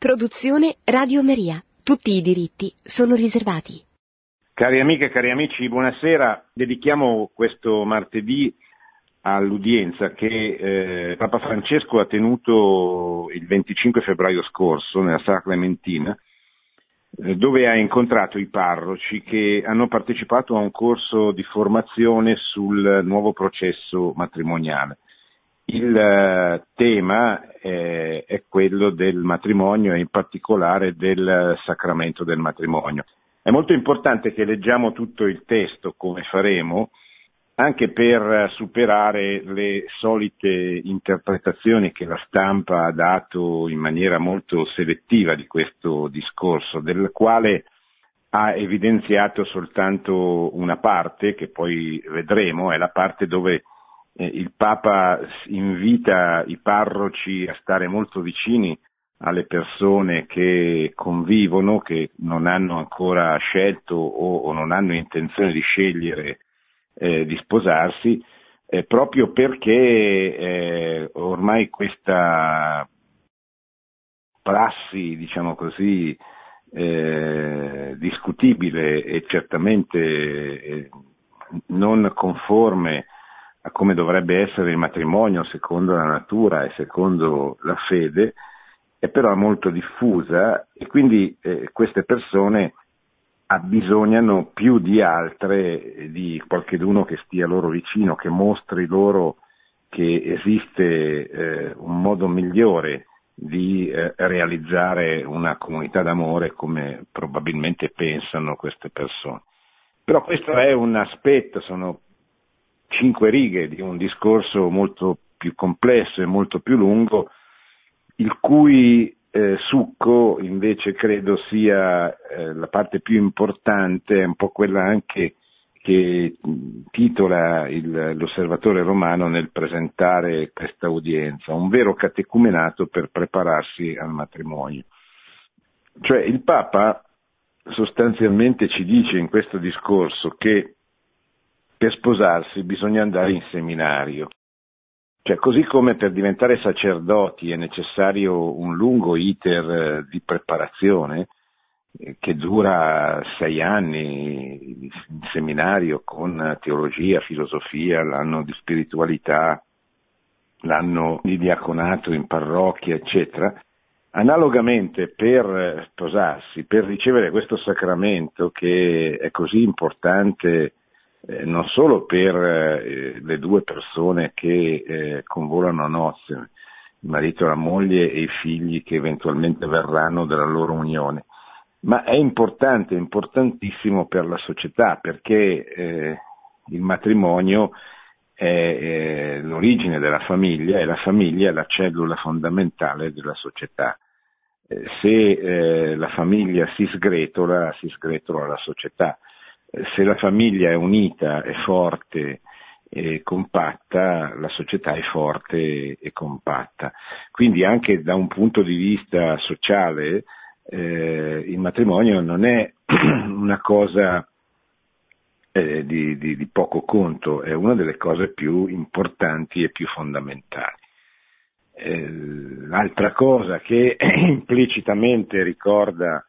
Produzione Radio Maria. Tutti i diritti sono riservati. Cari amiche e cari amici, buonasera. Dedichiamo questo martedì all'udienza che eh, Papa Francesco ha tenuto il 25 febbraio scorso nella Sala Clementina, eh, dove ha incontrato i parroci che hanno partecipato a un corso di formazione sul nuovo processo matrimoniale. Il eh, tema eh, è quello del matrimonio e in particolare del sacramento del matrimonio. È molto importante che leggiamo tutto il testo come faremo, anche per superare le solite interpretazioni che la stampa ha dato in maniera molto selettiva di questo discorso, del quale ha evidenziato soltanto una parte, che poi vedremo, è la parte dove il Papa invita i parroci a stare molto vicini alle persone che convivono, che non hanno ancora scelto o, o non hanno intenzione di scegliere eh, di sposarsi, eh, proprio perché eh, ormai questa prassi, diciamo così, eh, discutibile e certamente eh, non conforme a come dovrebbe essere il matrimonio secondo la natura e secondo la fede, è però molto diffusa e quindi eh, queste persone abbisognano più di altre di qualcheduno che stia loro vicino, che mostri loro che esiste eh, un modo migliore di eh, realizzare una comunità d'amore come probabilmente pensano queste persone. Però questo è un aspetto, sono cinque righe di un discorso molto più complesso e molto più lungo, il cui eh, succo invece credo sia eh, la parte più importante, è un po' quella anche che titola il, l'osservatore romano nel presentare questa udienza, un vero catecumenato per prepararsi al matrimonio. Cioè il Papa sostanzialmente ci dice in questo discorso che per sposarsi bisogna andare in seminario. Cioè, così come per diventare sacerdoti è necessario un lungo iter eh, di preparazione eh, che dura sei anni in seminario con teologia, filosofia, l'anno di spiritualità, l'anno di diaconato in parrocchia, eccetera. Analogamente per sposarsi, per ricevere questo sacramento che è così importante eh, non solo per eh, le due persone che eh, convolano a nozze, il marito, la moglie e i figli che eventualmente verranno dalla loro unione, ma è importante, importantissimo per la società perché eh, il matrimonio è, è l'origine della famiglia e la famiglia è la cellula fondamentale della società. Eh, se eh, la famiglia si sgretola, si sgretola la società se la famiglia è unita, è forte e compatta, la società è forte e compatta. Quindi anche da un punto di vista sociale eh, il matrimonio non è una cosa eh, di, di, di poco conto, è una delle cose più importanti e più fondamentali. Eh, l'altra cosa che implicitamente ricorda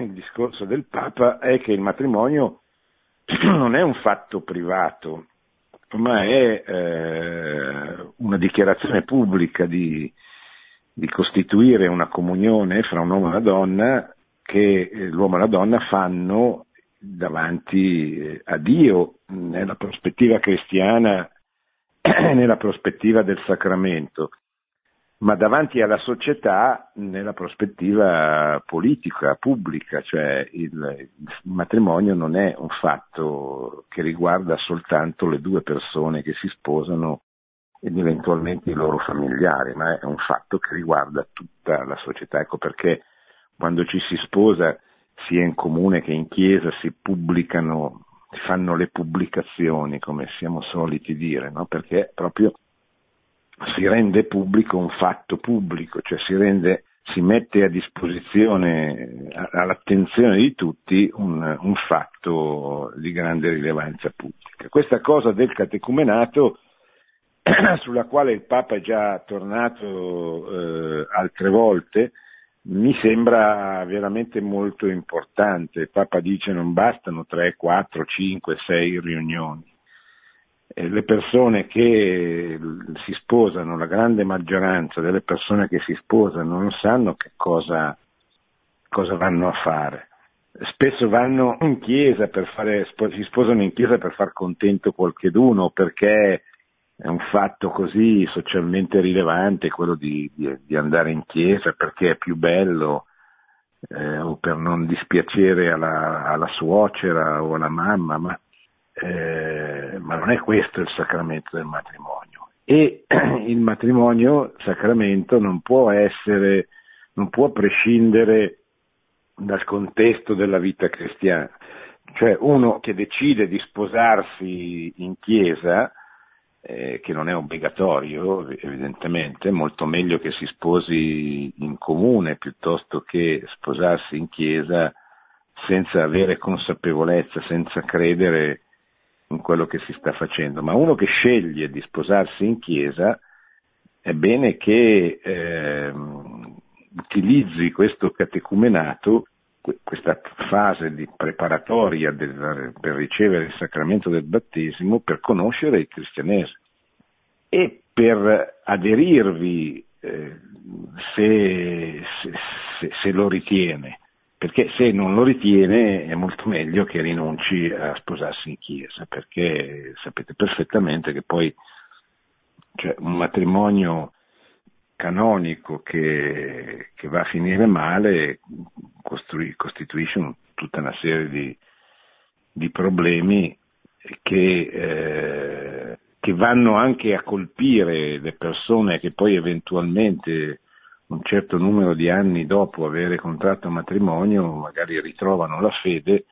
il discorso del Papa è che il matrimonio non è un fatto privato, ma è eh, una dichiarazione pubblica di, di, costituire una comunione fra un uomo e una donna che eh, l'uomo e la donna fanno davanti eh, a Dio nella prospettiva cristiana nella prospettiva del sacramento ma davanti alla società nella prospettiva politica, pubblica, cioè il, il, matrimonio non è un fatto che riguarda soltanto le due persone che si sposano ed eventualmente i loro familiari, ma è un fatto che riguarda tutta la società. Ecco perché quando ci si sposa sia in comune che in chiesa si pubblicano, si fanno le pubblicazioni, come siamo soliti dire, no? perché proprio si rende pubblico un fatto pubblico, cioè si, rende, si mette a disposizione, all'attenzione di tutti un, un, fatto di grande rilevanza pubblica. Questa cosa del catecumenato, sulla quale il Papa è già tornato eh, altre volte, mi sembra veramente molto importante. Il Papa dice non bastano 3, 4, 5, 6 riunioni. Le persone che si sposano, la grande maggioranza delle persone che si sposano non sanno che cosa, cosa vanno a fare. Spesso vanno in chiesa per fare, si sposano in chiesa per far contento qualcheduno perché è un fatto così socialmente rilevante quello di, di, di andare in chiesa perché è più bello eh, o per non dispiacere alla, alla, suocera o alla mamma, ma, eh, ma non è questo il sacramento del matrimonio. E il matrimonio, sacramento, non può essere, non può prescindere dal contesto della vita cristiana. Cioè uno che decide di sposarsi in chiesa, eh, che non è obbligatorio evidentemente, molto meglio che si sposi in comune piuttosto che sposarsi in chiesa senza avere consapevolezza, senza credere in quello che si sta facendo. Ma uno che sceglie di sposarsi in chiesa è bene che eh, utilizzi questo catecumenato questa fase di preparatoria del, per ricevere il sacramento del battesimo per conoscere il cristianesimo e per aderirvi eh, se, se, se, lo ritiene, perché se non lo ritiene è molto meglio che rinunci a sposarsi in chiesa, perché sapete perfettamente che poi cioè, un matrimonio canonico che, che, va a finire male costituisce un, tutta una serie di, di problemi che, eh, che, vanno anche a colpire le persone che poi eventualmente un certo numero di anni dopo avere contratto matrimonio magari ritrovano la fede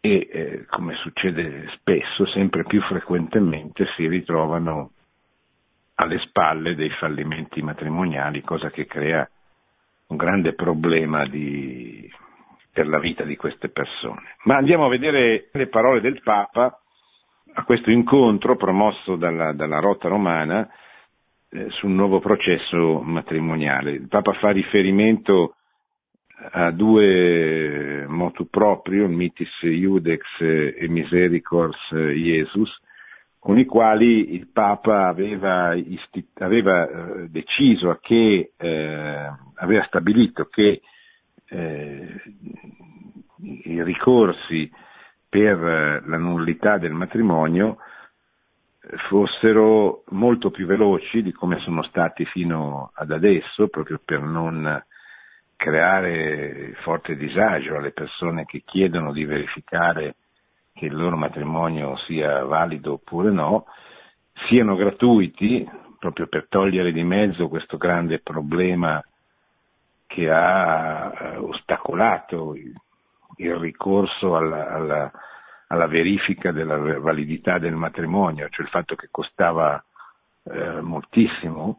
e eh, come succede spesso, sempre più frequentemente si ritrovano alle spalle dei fallimenti matrimoniali, cosa che crea un grande problema di, per la vita di queste persone. Ma andiamo a vedere le parole del Papa a questo incontro promosso dalla, dalla Rota Romana sul nuovo processo matrimoniale. Il Papa fa riferimento a due motu proprio, mitis iudex e misericors Iesus, con i quali il Papa aveva, isti- aveva eh, deciso che, eh, aveva stabilito che eh, i ricorsi per la nullità del matrimonio fossero molto più veloci di come sono stati fino ad adesso, proprio per non creare forte disagio alle persone che chiedono di verificare che il loro matrimonio sia valido oppure no, siano gratuiti, proprio per togliere di mezzo questo grande problema che ha eh, ostacolato il ricorso alla, alla, alla verifica della validità del matrimonio, cioè il fatto che costava eh, moltissimo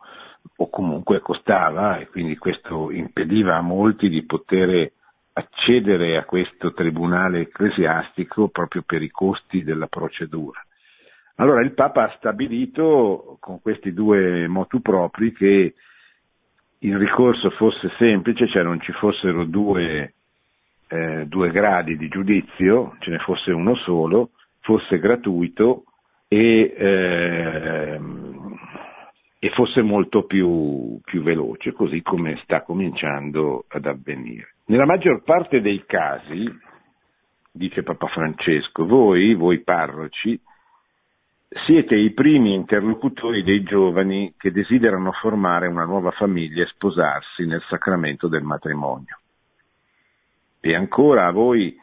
o comunque costava e quindi questo impediva a molti di poter accedere a questo tribunale ecclesiastico proprio per i costi della procedura. Allora il Papa ha stabilito con questi due motu propri che il ricorso fosse semplice, cioè non ci fossero due, eh, due gradi di giudizio, ce ne fosse uno solo, fosse gratuito e, eh, e fosse molto più, più veloce, così come sta cominciando ad avvenire. Nella maggior parte dei casi, dice Papa Francesco, voi, voi parroci, siete i primi interlocutori dei giovani che desiderano formare una nuova famiglia e sposarsi nel sacramento del matrimonio. E ancora a voi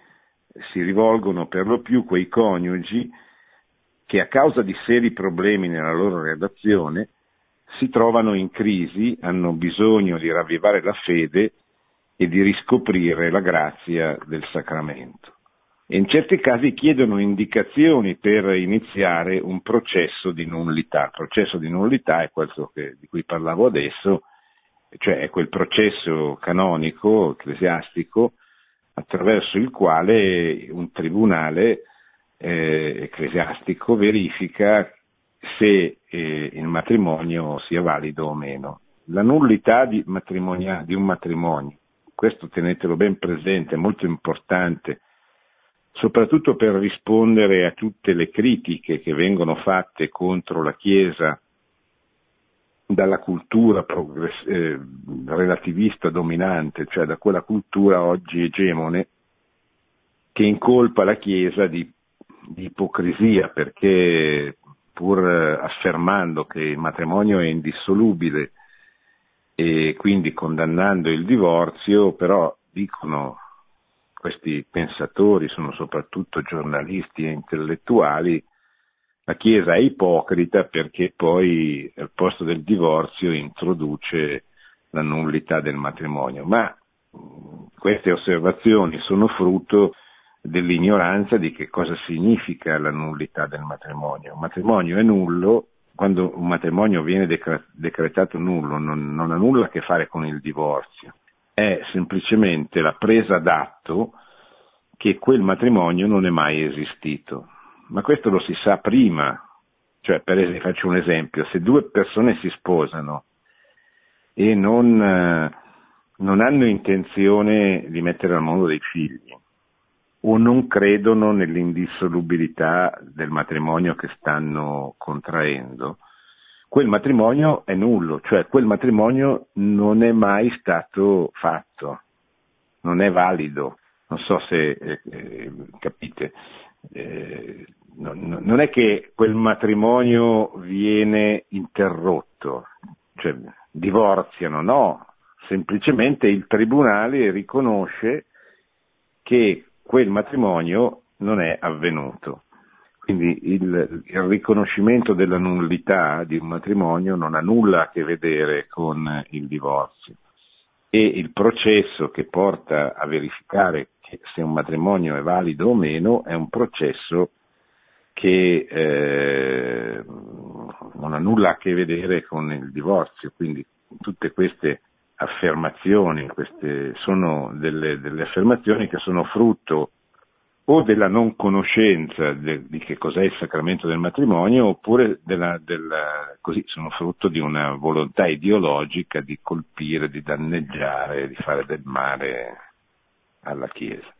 si rivolgono per lo più quei coniugi che a causa di seri problemi nella loro redazione si trovano in crisi, hanno bisogno di ravvivare la fede e di riscoprire la grazia del sacramento. E in certi casi chiedono indicazioni per iniziare un processo di nullità. Il processo di nullità è quello che, di cui parlavo adesso, cioè è quel processo canonico, ecclesiastico, attraverso il quale un tribunale eh, ecclesiastico verifica se eh, il matrimonio sia valido o meno. la nullità di, di un matrimonio, questo tenetelo ben presente, è molto importante, soprattutto per rispondere a tutte le critiche che vengono fatte contro la Chiesa dalla cultura progress- eh, relativista dominante, cioè da quella cultura oggi egemone che incolpa la Chiesa di, di ipocrisia perché pur affermando che il matrimonio è indissolubile e quindi condannando il divorzio, però dicono questi pensatori, sono soprattutto giornalisti e intellettuali, la Chiesa è ipocrita perché poi al posto del divorzio introduce la nullità del matrimonio. Ma queste osservazioni sono frutto dell'ignoranza di che cosa significa la nullità del matrimonio. Un matrimonio è nullo, quando un matrimonio viene decretato nullo non, non ha nulla a che fare con il divorzio, è semplicemente la presa d'atto che quel matrimonio non è mai esistito. Ma questo lo si sa prima, cioè per esempio faccio un esempio, se due persone si sposano e non, eh, non hanno intenzione di mettere al mondo dei figli, o non credono nell'indissolubilità del matrimonio che stanno contraendo, quel matrimonio è nullo, cioè quel matrimonio non è mai stato fatto, non è valido. Non so se eh, eh capite, eh, non, è che quel matrimonio viene interrotto, cioè divorziano, no, semplicemente il tribunale riconosce che quel matrimonio non è avvenuto. Quindi il, il, riconoscimento della nullità di un matrimonio non ha nulla a che vedere con il divorzio e il processo che porta a verificare se un matrimonio è valido o meno è un processo che eh, non ha nulla a che vedere con il divorzio, quindi tutte queste affermazioni, queste sono delle, delle affermazioni che sono frutto o della non conoscenza de, di che cos'è il sacramento del matrimonio oppure della, della, così, sono frutto di una volontà ideologica di colpire, di danneggiare, di fare del male alla Chiesa.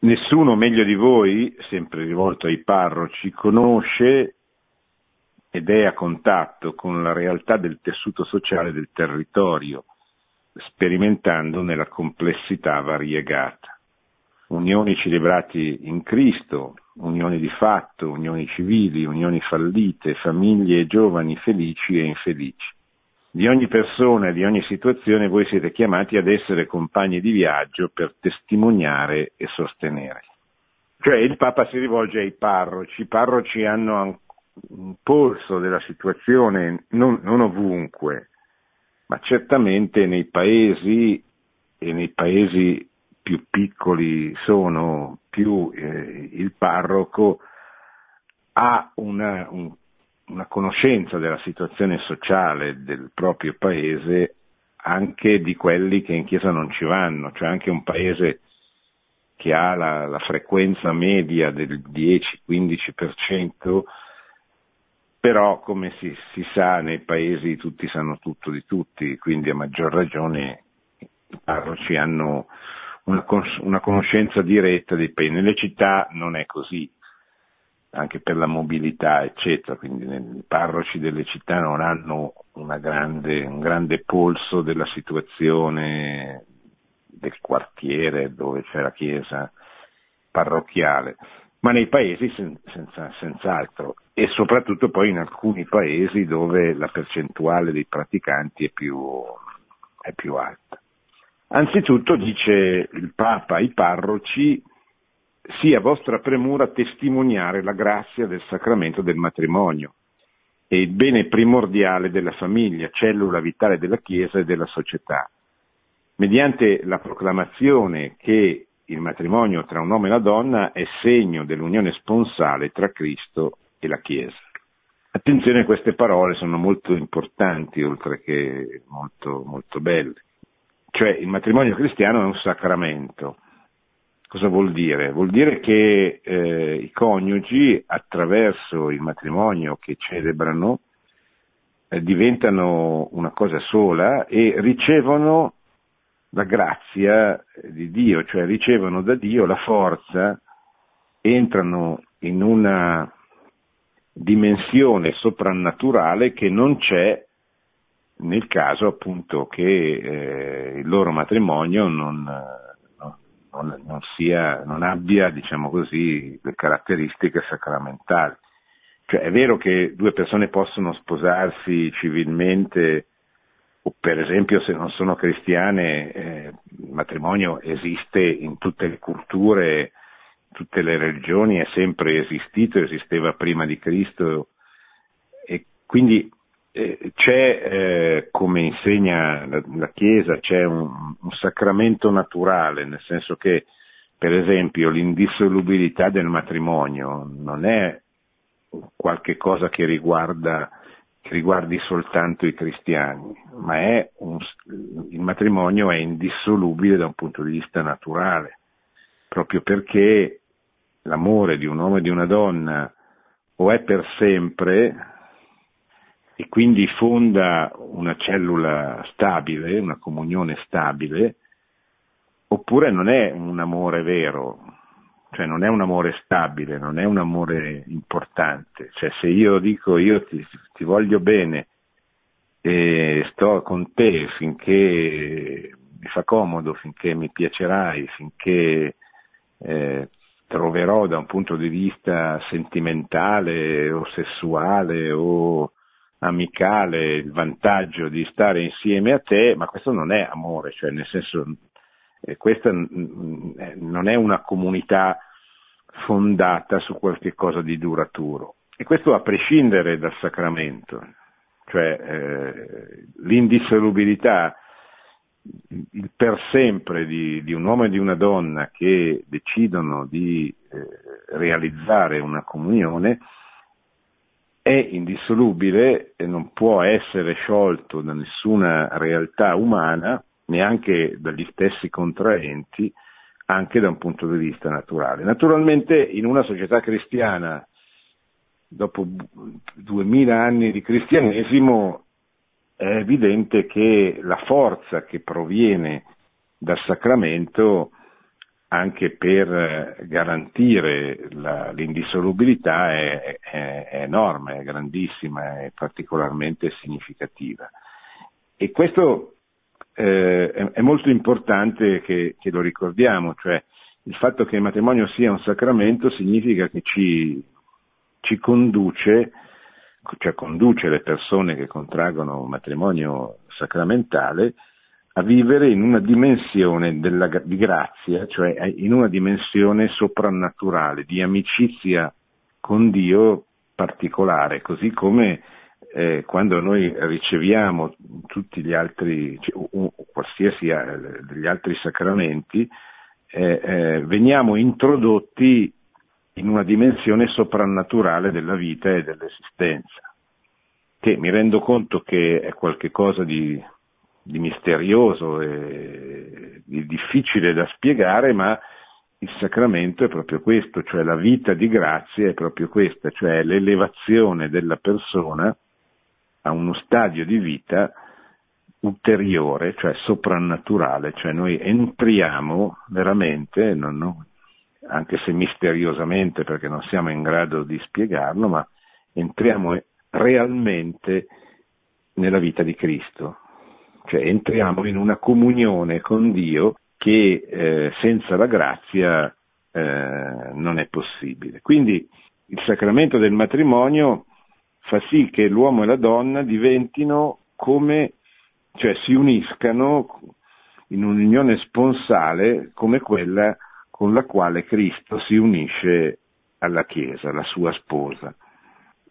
Nessuno meglio di voi, sempre rivolto ai parroci, conosce ed è a contatto con la realtà del tessuto sociale del territorio, sperimentando nella complessità variegata. Unioni celebrati in Cristo, unioni di fatto, unioni civili, unioni fallite, famiglie e giovani felici e infelici. Di ogni persona e di ogni situazione voi siete chiamati ad essere compagni di viaggio per testimoniare e sostenere. Cioè il Papa si rivolge ai parroci, i parroci hanno un polso della situazione non, non ovunque, ma certamente nei paesi e nei paesi più piccoli sono, più eh, il parroco ha una, un, una conoscenza della situazione sociale del proprio paese anche di quelli che in chiesa non ci vanno, cioè anche un paese che ha la, la frequenza media del 10-15%, però come si, si, sa nei paesi tutti sanno tutto di tutti, quindi a maggior ragione i parroci hanno una, una conoscenza diretta dei paesi. Nelle città non è così, anche per la mobilità, eccetera, quindi i parroci delle città non hanno grande, un grande polso della situazione del quartiere dove c'è la chiesa parrocchiale, ma nei paesi sen, senza, senz'altro e soprattutto poi in alcuni paesi dove la percentuale dei praticanti è più, è più alta. Anzitutto dice il Papa ai parroci sia vostra premura testimoniare la grazia del sacramento del matrimonio e il bene primordiale della famiglia, cellula vitale della Chiesa e della società, mediante la proclamazione che il matrimonio tra un uomo e una donna è segno dell'unione sponsale tra Cristo e la Chiesa. Attenzione, queste parole sono molto importanti, oltre che molto, molto belle. Cioè il matrimonio cristiano è un sacramento. Cosa vuol dire? Vuol dire che eh, i coniugi attraverso il matrimonio che celebrano eh, diventano una cosa sola e ricevono la grazia di Dio, cioè ricevono da Dio la forza, entrano in una dimensione soprannaturale che non c'è nel caso appunto che eh, il loro matrimonio non, non, non, sia, non abbia, diciamo così, le caratteristiche sacramentali. Cioè è vero che due persone possono sposarsi civilmente o per esempio se non sono cristiane eh, il matrimonio esiste in tutte le culture, tutte le religioni, è sempre esistito, esisteva prima di Cristo e quindi c'è, eh, come insegna la, la Chiesa, c'è un, un, sacramento naturale, nel senso che, per esempio, l'indissolubilità del matrimonio non è qualche cosa che riguarda che riguardi soltanto i cristiani, ma un, il matrimonio è indissolubile da un punto di vista naturale, proprio perché l'amore di un uomo e di una donna o è per sempre e quindi fonda una cellula stabile, una comunione stabile, oppure non è un amore vero, cioè non è un amore stabile, non è un amore importante, cioè se io dico io ti, ti voglio bene e sto con te finché mi fa comodo, finché mi piacerai, finché eh, troverò da un punto di vista sentimentale o sessuale o amicale il vantaggio di stare insieme a te, ma questo non è amore, cioè nel senso eh, questa eh, non è una comunità fondata su qualche cosa di duraturo. E questo a prescindere dal sacramento, cioè eh, l'indissolubilità, il per sempre di, di, un uomo e di una donna che decidono di eh, realizzare una comunione è indissolubile e non può essere sciolto da nessuna realtà umana, neanche dagli stessi contraenti, anche da un punto di vista naturale. Naturalmente in una società cristiana, dopo duemila anni di cristianesimo, è evidente che la forza che proviene dal sacramento anche per eh, garantire la, l'indissolubilità è, è, è, enorme, è grandissima, è particolarmente significativa. E questo eh, è, è, molto importante che, che, lo ricordiamo, cioè il fatto che il matrimonio sia un sacramento significa che ci, ci conduce, cioè conduce le persone che contraggono un matrimonio sacramentale a vivere in una dimensione della, di grazia, cioè in una dimensione soprannaturale, di amicizia con Dio particolare, così come eh, quando noi riceviamo tutti gli altri, cioè, qualsiasi eh, degli altri sacramenti, eh, eh, veniamo introdotti in una dimensione soprannaturale della vita e dell'esistenza, che mi rendo conto che è qualcosa di di misterioso e di difficile da spiegare, ma il sacramento è proprio questo, cioè la vita di grazia è proprio questa, cioè l'elevazione della persona a uno stadio di vita ulteriore, cioè soprannaturale, cioè noi entriamo veramente, non, no, anche se misteriosamente perché non siamo in grado di spiegarlo, ma entriamo realmente nella vita di Cristo, cioè entriamo in una comunione con Dio che eh, senza la grazia eh, non è possibile. Quindi il sacramento del matrimonio fa sì che l'uomo e la donna diventino come, cioè si uniscano in un'unione sponsale come quella con la quale Cristo si unisce alla Chiesa, la sua sposa.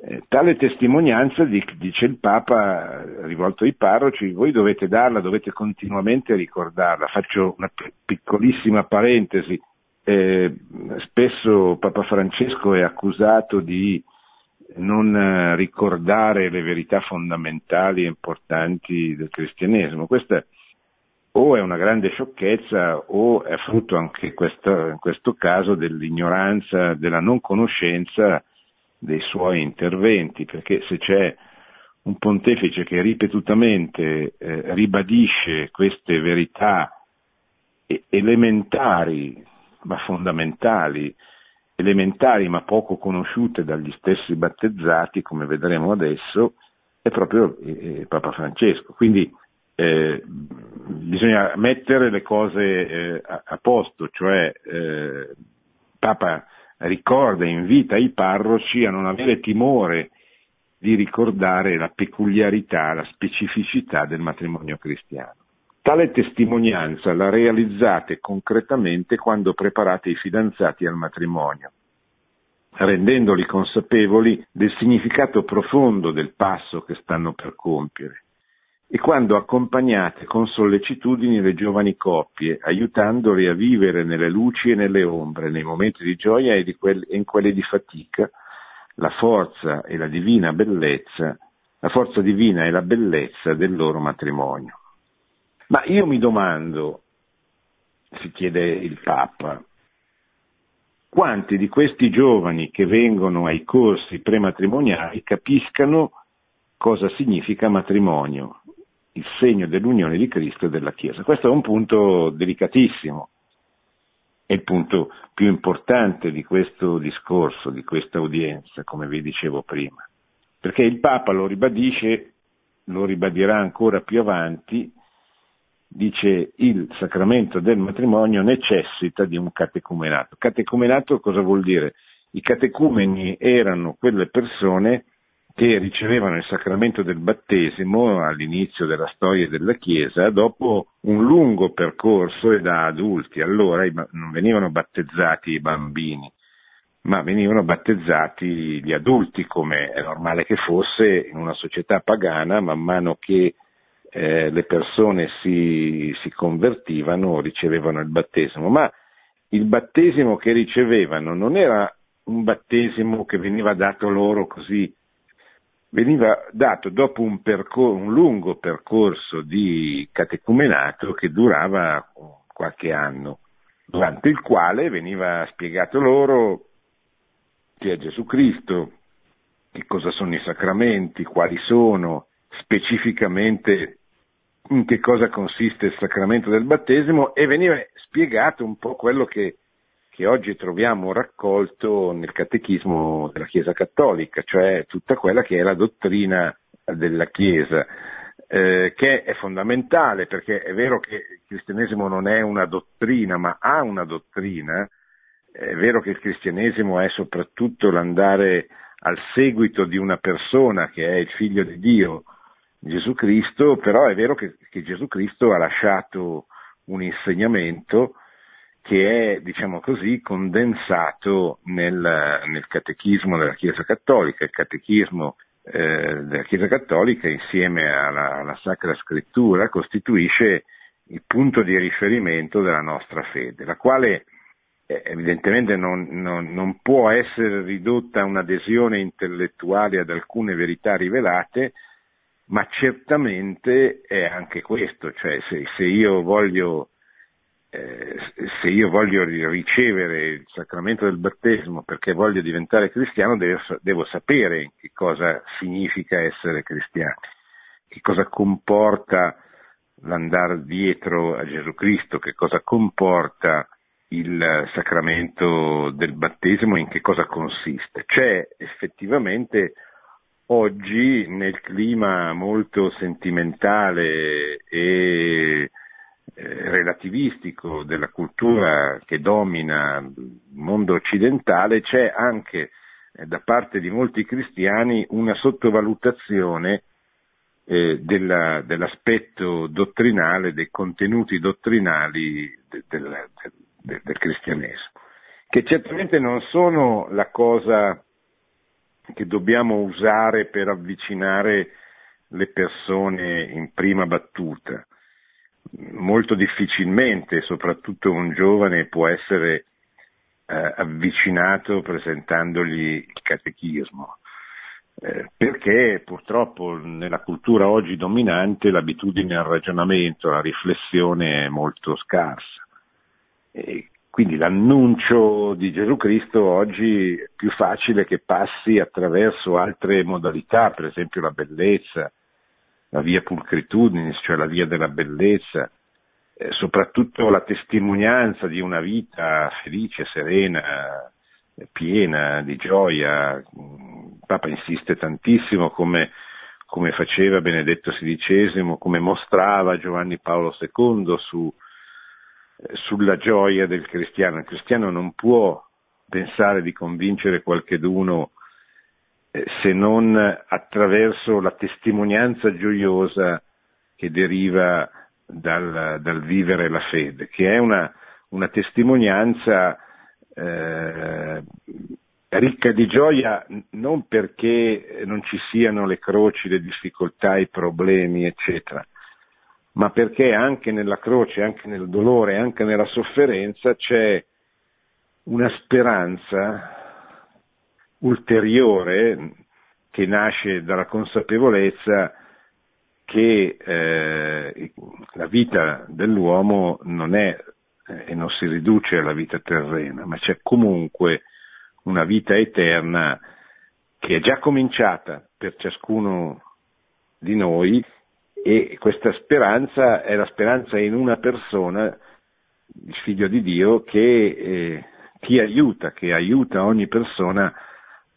Eh, tale testimonianza, dice il Papa rivolto ai parroci, voi dovete darla, dovete continuamente ricordarla. Faccio una piccolissima parentesi. Eh, spesso Papa Francesco è accusato di non eh, ricordare le verità fondamentali e importanti del cristianesimo. Questa o è una grande sciocchezza o è frutto anche questo, in questo caso dell'ignoranza, della non conoscenza dei suoi interventi, perché se c'è un pontefice che ripetutamente eh, ribadisce queste verità elementari ma fondamentali, elementari ma poco conosciute dagli stessi battezzati, come vedremo adesso, è proprio eh, Papa Francesco. Quindi eh, bisogna mettere le cose eh, a, a, posto, cioè eh, Papa ricorda e invita i parroci a non avere timore di ricordare la peculiarità, la specificità del matrimonio cristiano. Tale testimonianza la realizzate concretamente quando preparate i fidanzati al matrimonio, rendendoli consapevoli del significato profondo del passo che stanno per compiere e quando accompagnate con sollecitudini le giovani coppie, aiutandoli a vivere nelle luci e nelle ombre, nei momenti di gioia e, di quelli, e in quelli di fatica, la forza e la divina bellezza, la forza divina e la bellezza del loro matrimonio. Ma io mi domando, si chiede il Papa, quanti di questi giovani che vengono ai corsi prematrimoniali capiscano cosa significa matrimonio, il segno dell'unione di Cristo e della Chiesa. Questo è un punto delicatissimo, è il punto più importante di questo discorso, di questa udienza, come vi dicevo prima, perché il Papa lo ribadisce, lo ribadirà ancora più avanti, dice il sacramento del matrimonio necessita di un catecumenato. Catecumenato cosa vuol dire? I catecumeni erano quelle persone che ricevevano il sacramento del battesimo all'inizio della storia della Chiesa dopo un lungo percorso e da adulti. Allora non venivano battezzati i bambini, ma venivano battezzati gli adulti come è normale che fosse in una società pagana man mano che eh, le persone si, si convertivano, ricevevano il battesimo, ma il battesimo che ricevevano non era un battesimo che veniva dato loro così, veniva dato dopo un, percor- un lungo percorso di catecumenato che durava qualche anno, durante il quale veniva spiegato loro chi è Gesù Cristo, che cosa sono i sacramenti, quali sono, specificamente in che cosa consiste il sacramento del battesimo e veniva spiegato un po' quello che, che oggi troviamo raccolto nel catechismo della Chiesa Cattolica, cioè tutta quella che è la dottrina della Chiesa, eh, che è fondamentale perché è vero che il cristianesimo non è una dottrina, ma ha una dottrina, è vero che il cristianesimo è soprattutto l'andare al seguito di una persona che è il figlio di Dio, Gesù Cristo, però è vero che, che Gesù Cristo ha lasciato un insegnamento che è, diciamo così, condensato nel, nel catechismo della Chiesa Cattolica. Il catechismo eh, della Chiesa Cattolica, insieme alla, alla, Sacra Scrittura, costituisce il punto di riferimento della nostra fede, la quale eh, evidentemente non, non, non può essere ridotta a un'adesione intellettuale ad alcune verità rivelate, ma certamente è anche questo, cioè se, se, io, voglio, eh, se io voglio ricevere il sacramento del battesimo perché voglio diventare cristiano, devo, devo sapere che cosa significa essere cristiani, che cosa comporta l'andare dietro a Gesù Cristo, che cosa comporta il sacramento del battesimo, in che cosa consiste. C'è effettivamente oggi nel clima molto sentimentale e relativistico della cultura che domina il mondo occidentale c'è anche eh, da parte di molti cristiani una sottovalutazione eh, della, dell'aspetto dottrinale, dei contenuti dottrinali de, de, de, del cristianesimo, che certamente non sono la cosa che dobbiamo usare per avvicinare le persone in prima battuta. Molto difficilmente, soprattutto un giovane, può essere eh, avvicinato presentandogli il catechismo, eh, perché purtroppo nella cultura oggi dominante l'abitudine al ragionamento, alla riflessione è molto scarsa. E quindi l'annuncio di Gesù Cristo oggi è più facile che passi attraverso altre modalità, per esempio la bellezza, la via pulcritudinis, cioè la via della bellezza, eh, soprattutto la testimonianza di una vita felice, serena, piena di gioia. Il Papa insiste tantissimo come, come faceva Benedetto XVI, come mostrava Giovanni Paolo II su, sulla gioia del cristiano. Il cristiano non può pensare di convincere qualcheduno eh, se non attraverso la testimonianza gioiosa che deriva dal, dal vivere la fede, che è una, una testimonianza eh, ricca di gioia non perché non ci siano le croci, le difficoltà, i problemi, eccetera, ma perché anche nella croce, anche nel dolore, anche nella sofferenza c'è una speranza ulteriore che nasce dalla consapevolezza che eh, la vita dell'uomo non è eh, e non si riduce alla vita terrena, ma c'è comunque una vita eterna che è già cominciata per ciascuno di noi e questa speranza è la speranza in una persona, il figlio di Dio, che eh, ti aiuta, che aiuta ogni persona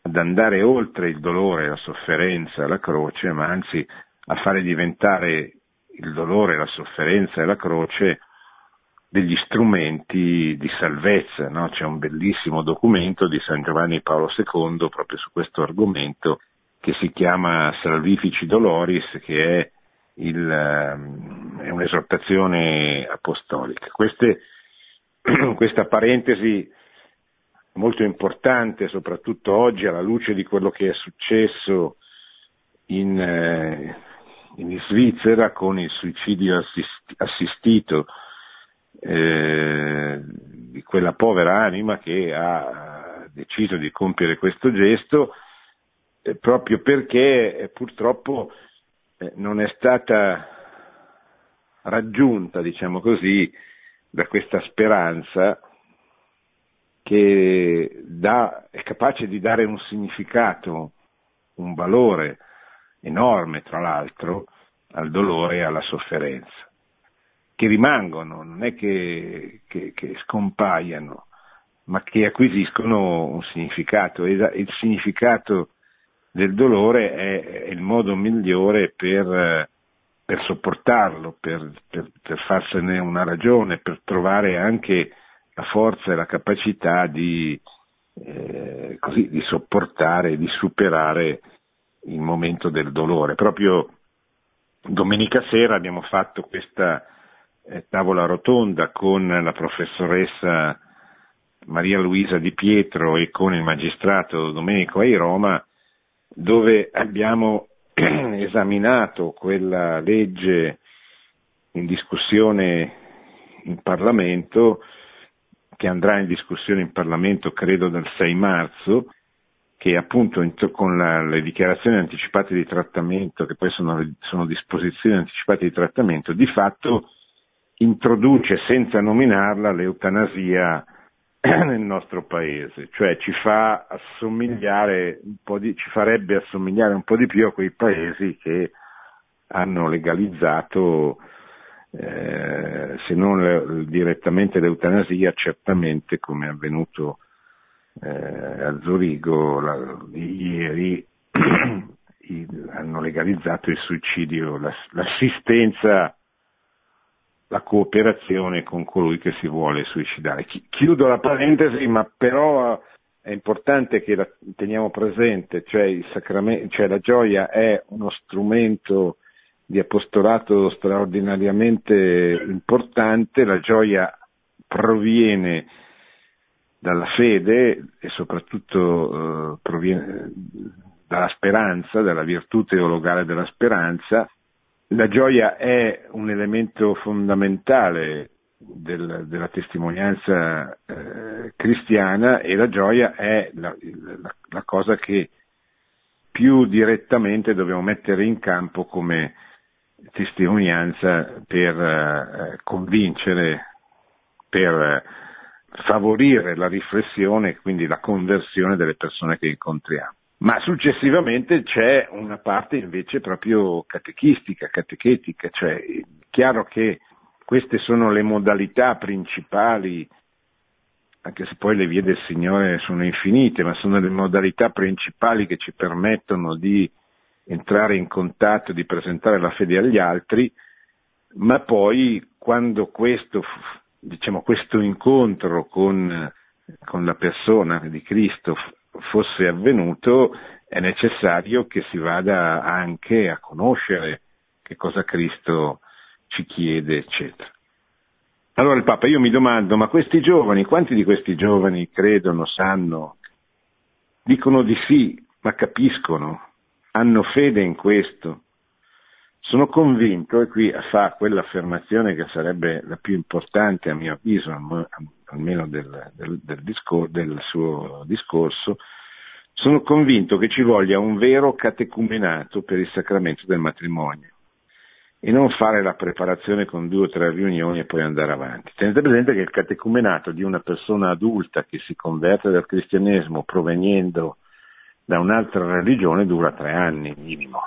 ad andare oltre il dolore, la sofferenza, la croce, ma anzi a fare diventare il dolore, la sofferenza e la croce degli strumenti di salvezza. No? C'è un bellissimo documento di San Giovanni Paolo II proprio su questo argomento che si chiama Salvifici Doloris, che è il, ehm, è un'esortazione apostolica. Queste, questa parentesi molto importante, soprattutto oggi alla luce di quello che è successo in, eh, in Svizzera con il suicidio assist- assistito eh, di quella povera anima che ha deciso di compiere questo gesto eh, proprio perché eh, purtroppo eh, non è stata raggiunta, diciamo così, da questa speranza che dà, è capace di dare un significato, un valore enorme, tra l'altro, al dolore e alla sofferenza, che rimangono, non è che, che, che scompaiano, ma che acquisiscono un significato. E il significato del dolore è, il modo migliore per, per sopportarlo, per, per, per, farsene una ragione, per trovare anche la forza e la capacità di, eh, così, di sopportare, di superare il momento del dolore. Proprio domenica sera abbiamo fatto questa eh, tavola rotonda con la professoressa Maria Luisa Di Pietro e con il magistrato Domenico Airoma dove abbiamo esaminato quella legge in discussione in Parlamento, che andrà in discussione in Parlamento credo dal 6 marzo, che appunto con la, le dichiarazioni anticipate di trattamento, che poi sono, sono disposizioni anticipate di trattamento, di fatto introduce senza nominarla l'eutanasia nel nostro paese, cioè ci fa di, ci farebbe assomigliare un po' di più a quei paesi che hanno legalizzato eh, se non le, direttamente l'eutanasia, certamente come è avvenuto eh, a Zurigo la, ieri hanno legalizzato il suicidio, l'assistenza la cooperazione con colui che si vuole suicidare. Chiudo la parentesi, ma però è importante che la teniamo presente, cioè, cioè la gioia è uno strumento di apostolato straordinariamente importante, la gioia proviene dalla fede e soprattutto eh, proviene dalla speranza, dalla virtù teologale della speranza. La gioia è un elemento fondamentale del, della testimonianza eh, cristiana e la gioia è la, la, la, cosa che più direttamente dobbiamo mettere in campo come testimonianza per eh, convincere, per favorire la riflessione, quindi la conversione delle persone che incontriamo. Ma successivamente c'è una parte invece proprio catechistica, catechetica, cioè è chiaro che queste sono le modalità principali, anche se poi le vie del Signore sono infinite, ma sono le modalità principali che ci permettono di entrare in contatto, di presentare la fede agli altri, ma poi quando questo, diciamo, questo incontro con, con la persona di Cristo fosse avvenuto, è necessario che si vada anche a conoscere che cosa Cristo ci chiede, eccetera. Allora il Papa, io mi domando, ma questi giovani, quanti di questi giovani credono, sanno, dicono di sì, ma capiscono, hanno fede in questo? Sono convinto, e qui fa quell'affermazione che sarebbe la più importante a mio avviso, almeno del, del, del, discor- del suo discorso, sono convinto che ci voglia un vero catecumenato per il sacramento del matrimonio e non fare la preparazione con due o tre riunioni e poi andare avanti. Tenete presente che il catecumenato di una persona adulta che si converte dal cristianesimo provenendo da un'altra religione dura tre anni minimo.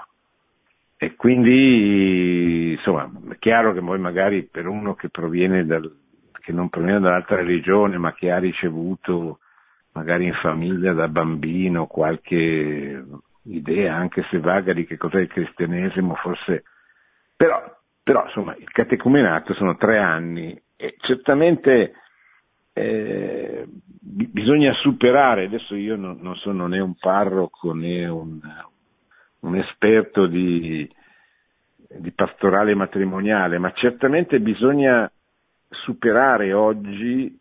E quindi, insomma, è chiaro che poi magari per uno che dal, che non proviene dall'altra religione, ma che ha ricevuto magari in famiglia da bambino qualche idea, anche se vaga, di che cos'è il cristianesimo, forse. Però, però insomma, il catecumenato sono tre anni e certamente eh, bisogna superare, adesso io non, non, sono né un parroco né un, un esperto di, di pastorale matrimoniale, ma certamente bisogna superare oggi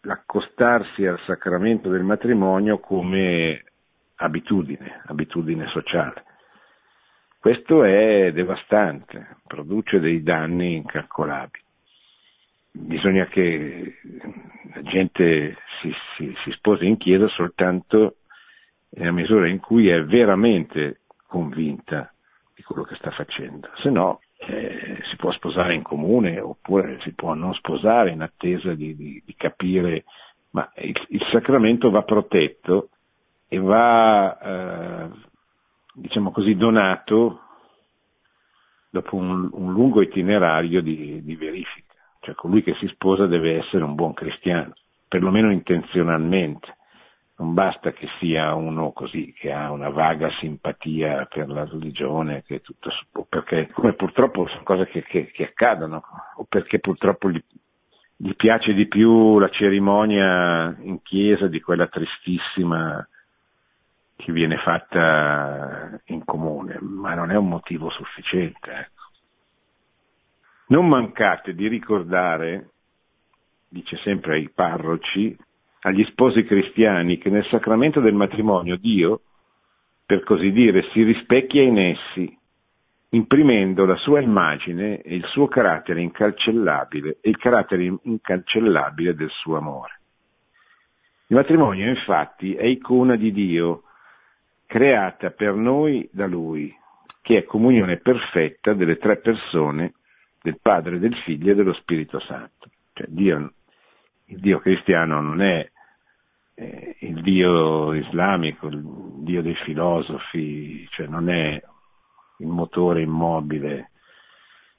l'accostarsi al sacramento del matrimonio come abitudine, abitudine sociale. Questo è devastante, produce dei danni incalcolabili. Bisogna che la gente si, si, si sposi in chiesa soltanto nella misura in cui è veramente convinta di quello che sta facendo, se no eh, si può sposare in comune oppure si può non sposare in attesa di, di, di capire, ma il, il, sacramento va protetto e va, eh, diciamo così, donato dopo un, un lungo itinerario di, di verifica, cioè colui che si sposa deve essere un buon cristiano, perlomeno intenzionalmente non basta che sia uno così, che ha una vaga simpatia per la religione, tutto, perché come purtroppo sono cose che, che, che accadono, o perché purtroppo gli, gli, piace di più la cerimonia in chiesa di quella tristissima che viene fatta in comune, ma non è un motivo sufficiente. Non mancate di ricordare, dice sempre ai parroci, agli sposi cristiani che nel sacramento del matrimonio Dio, per così dire, si rispecchia in essi, imprimendo la sua immagine e il suo carattere incancellabile e il carattere incancellabile del suo amore. Il matrimonio infatti è icona di Dio, creata per noi da Lui, che è comunione perfetta delle tre persone, del Padre, del Figlio e dello Spirito Santo. Cioè Dio, il Dio cristiano non è eh, il Dio islamico, il Dio dei filosofi, cioè non è il motore immobile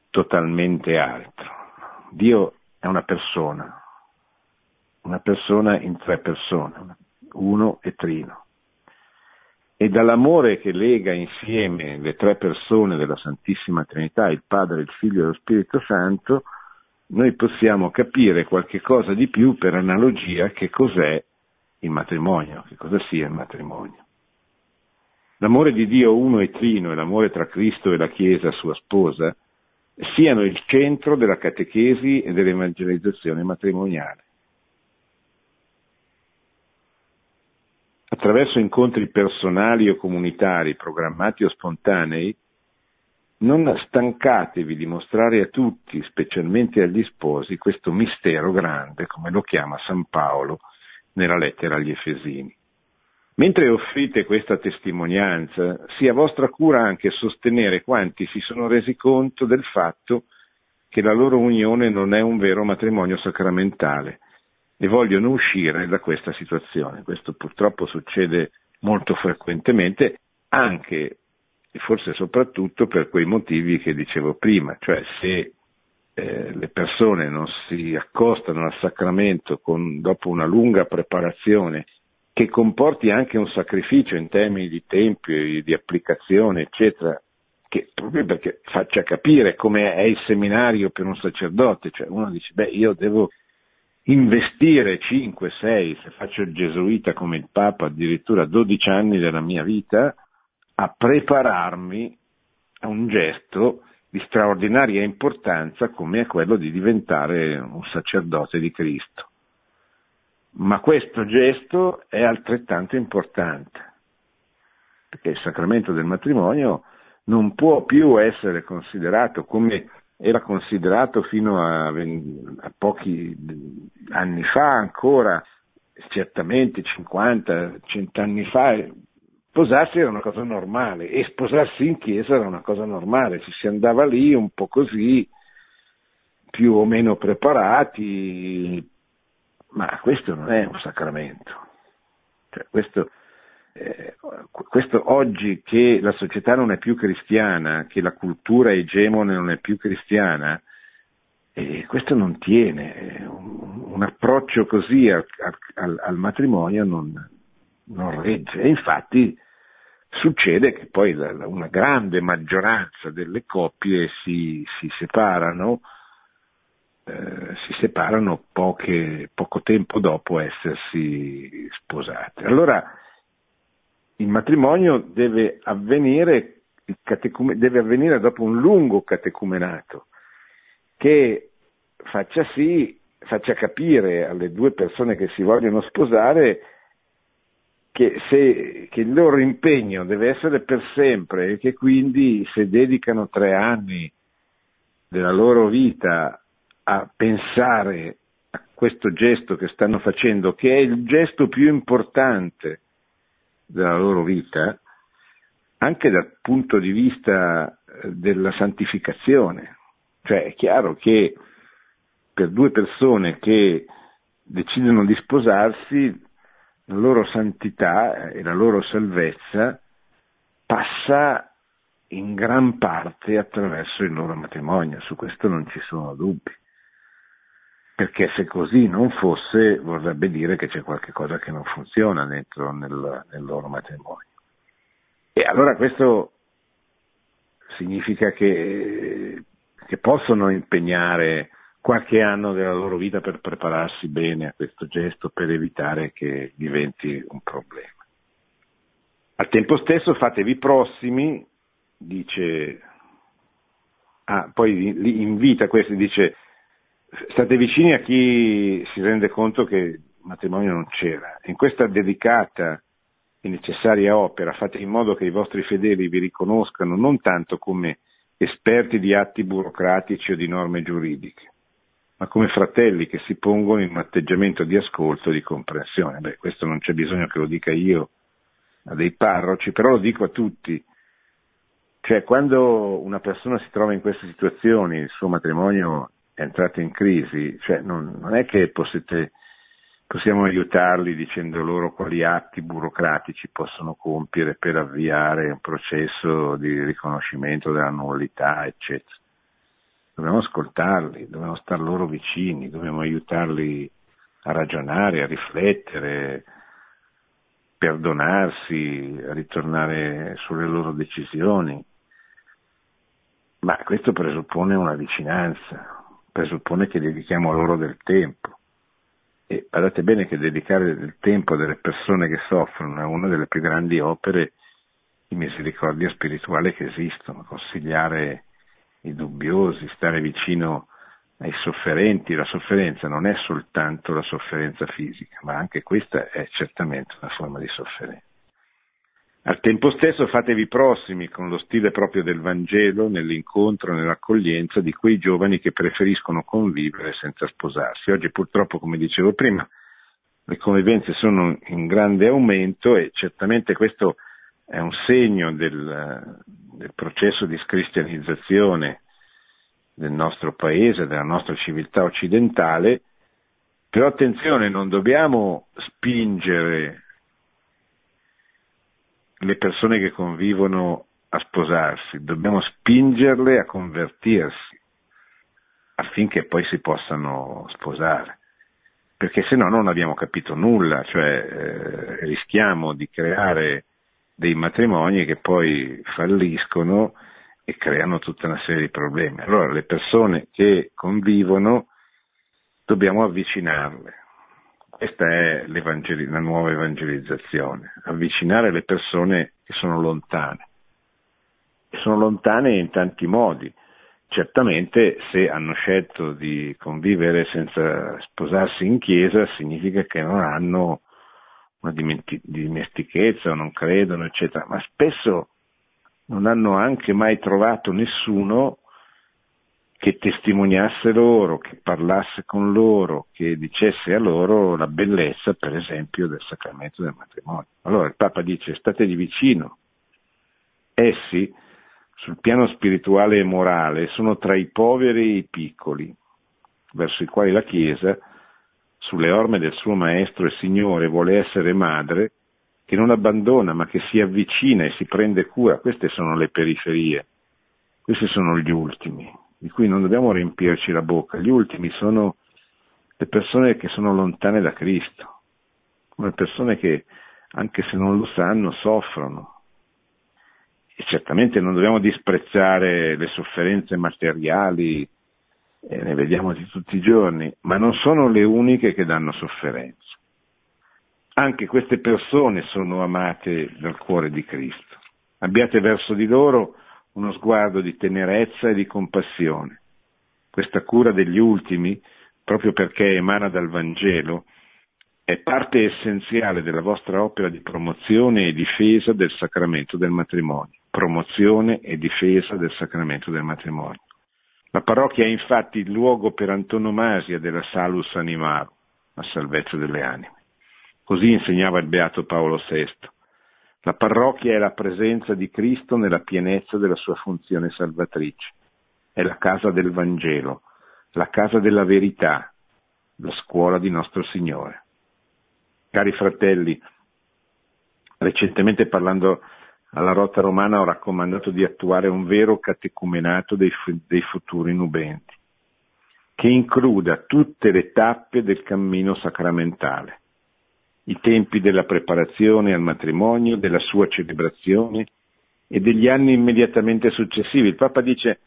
totalmente altro. Dio è una persona, una persona in tre persone, uno e trino. E dall'amore che lega insieme le tre persone della Santissima Trinità, il Padre, il Figlio e lo Spirito Santo, noi possiamo capire qualche cosa di più per analogia che cos'è il matrimonio, che cosa sia il matrimonio. L'amore di Dio uno e trino e l'amore tra Cristo e la Chiesa, sua sposa, siano il centro della catechesi e dell'evangelizzazione matrimoniale. Attraverso incontri personali o comunitari, programmati o spontanei, non stancatevi di mostrare a tutti, specialmente agli sposi, questo mistero grande, come lo chiama San Paolo nella lettera agli Efesini. Mentre offrite questa testimonianza, sia vostra cura anche sostenere quanti si sono resi conto del fatto che la loro unione non è un vero matrimonio sacramentale, e vogliono uscire da questa situazione. Questo purtroppo succede molto frequentemente anche e forse soprattutto per quei motivi che dicevo prima, cioè se eh, le persone non si accostano al sacramento con, dopo una lunga preparazione che comporti anche un sacrificio in termini di tempo, di applicazione, eccetera, che proprio perché faccia capire come è il seminario per un sacerdote, cioè uno dice, beh, io devo investire 5, 6, se faccio il gesuita come il Papa, addirittura 12 anni della mia vita a prepararmi a un gesto di straordinaria importanza come è quello di diventare un sacerdote di Cristo. Ma questo gesto è altrettanto importante, perché il sacramento del matrimonio non può più essere considerato come era considerato fino a, a pochi anni fa ancora, certamente 50, 100 anni fa, Sposarsi era una cosa normale e sposarsi in chiesa era una cosa normale, ci si andava lì un po' così, più o meno preparati, ma questo non è un sacramento. Cioè, questo, eh, questo oggi che la società non è più cristiana, che la cultura egemone non è più cristiana, eh, questo non tiene, un, un approccio così al, al, al matrimonio non, non regge. E infatti succede che poi una grande maggioranza delle coppie si, si separano, eh, si separano poche, poco tempo dopo essersi sposate. Allora il matrimonio deve avvenire, deve avvenire dopo un lungo catecumenato che faccia sì, faccia capire alle due persone che si vogliono sposare che, se, che, il loro impegno deve essere per sempre e che quindi se dedicano tre anni della loro vita a pensare a questo gesto che stanno facendo, che è il gesto più importante della loro vita, anche dal punto di vista eh, della santificazione. Cioè è chiaro che per due persone che decidono di sposarsi la loro santità e la loro salvezza passa in gran parte attraverso il loro matrimonio, su questo non ci sono dubbi. Perché se così non fosse vorrebbe dire che c'è qualcosa che non funziona dentro nel, nel loro matrimonio. E allora questo significa che, che possono impegnare qualche anno della loro vita per prepararsi bene a questo gesto, per evitare che diventi un problema. Al tempo stesso fatevi prossimi, dice, ah, poi li invita questi, dice, state vicini a chi si rende conto che il matrimonio non c'era. In questa dedicata e necessaria opera fate in modo che i vostri fedeli vi riconoscano non tanto come esperti di atti burocratici o di norme giuridiche, ma come fratelli che si pongono in un atteggiamento di ascolto e di comprensione. Beh, questo non c'è bisogno che lo dica io a dei parroci, però lo dico a tutti. Cioè, quando una persona si trova in queste situazioni, il suo matrimonio è entrato in crisi, cioè non, non è che possiate, possiamo aiutarli dicendo loro quali atti burocratici possono compiere per avviare un processo di riconoscimento della nullità, eccetera dobbiamo ascoltarli, dobbiamo star loro vicini, dobbiamo aiutarli a ragionare, a riflettere, perdonarsi, a ritornare sulle loro decisioni. Ma questo presuppone una vicinanza, presuppone che dedichiamo loro del tempo. E guardate bene che dedicare del tempo delle persone che soffrono è una delle più grandi opere di misericordia spirituale che esistono, consigliare i dubbiosi, stare vicino ai sofferenti. La sofferenza non è soltanto la sofferenza fisica, ma anche questa è certamente una forma di sofferenza. Al tempo stesso fatevi prossimi con lo stile proprio del Vangelo nell'incontro, nell'accoglienza di quei giovani che preferiscono convivere senza sposarsi. Oggi purtroppo, come dicevo prima, le convivenze sono in grande aumento e certamente questo è un segno del, del processo di scristianizzazione del nostro paese, della nostra civiltà occidentale, Però attenzione, non dobbiamo spingere le persone che convivono a sposarsi, dobbiamo spingerle a convertirsi affinché poi si possano sposare, perché se no non abbiamo capito nulla, cioè eh, rischiamo di creare dei matrimoni che poi falliscono e creano tutta una serie di problemi. Allora le persone che convivono dobbiamo avvicinarle. Questa è la nuova evangelizzazione, avvicinare le persone che sono lontane. E sono lontane in tanti modi. Certamente se hanno scelto di convivere senza sposarsi in chiesa significa che non hanno una dimestichezza, non credono, eccetera, ma spesso non hanno anche mai trovato nessuno che testimoniasse loro, che parlasse con loro, che dicesse a loro la bellezza, per esempio, del sacramento del matrimonio. Allora il Papa dice stategli vicino. Essi, sul piano spirituale e morale, sono tra i poveri e i piccoli, verso i quali la Chiesa, sulle orme del suo Maestro e Signore, vuole essere madre, che non abbandona ma che si avvicina e si prende cura. Queste sono le periferie, questi sono gli ultimi di cui non dobbiamo riempirci la bocca. Gli ultimi sono le persone che sono lontane da Cristo, le persone che, anche se non lo sanno, soffrono. E certamente non dobbiamo disprezzare le sofferenze materiali, eh, ne vediamo di tutti i giorni, ma non sono le uniche che danno sofferenza. Anche queste persone sono amate dal cuore di Cristo. Abbiate verso di loro uno sguardo di tenerezza e di compassione. Questa cura degli ultimi, proprio perché emana dal Vangelo, è parte essenziale della vostra opera di promozione e difesa del sacramento del matrimonio. Promozione e difesa del sacramento del matrimonio. La parrocchia è infatti il luogo per antonomasia della salus animarum, la salvezza delle anime. Così insegnava il beato Paolo VI. La parrocchia è la presenza di Cristo nella pienezza della sua funzione salvatrice. È la casa del Vangelo, la casa della verità, la scuola di nostro Signore. Cari fratelli, recentemente parlando alla Rota Romana ho raccomandato di attuare un vero catecumenato dei, dei futuri nubenti, che includa tutte le tappe del cammino sacramentale i tempi della preparazione al matrimonio, della sua celebrazione e degli anni immediatamente successivi. Il Papa dice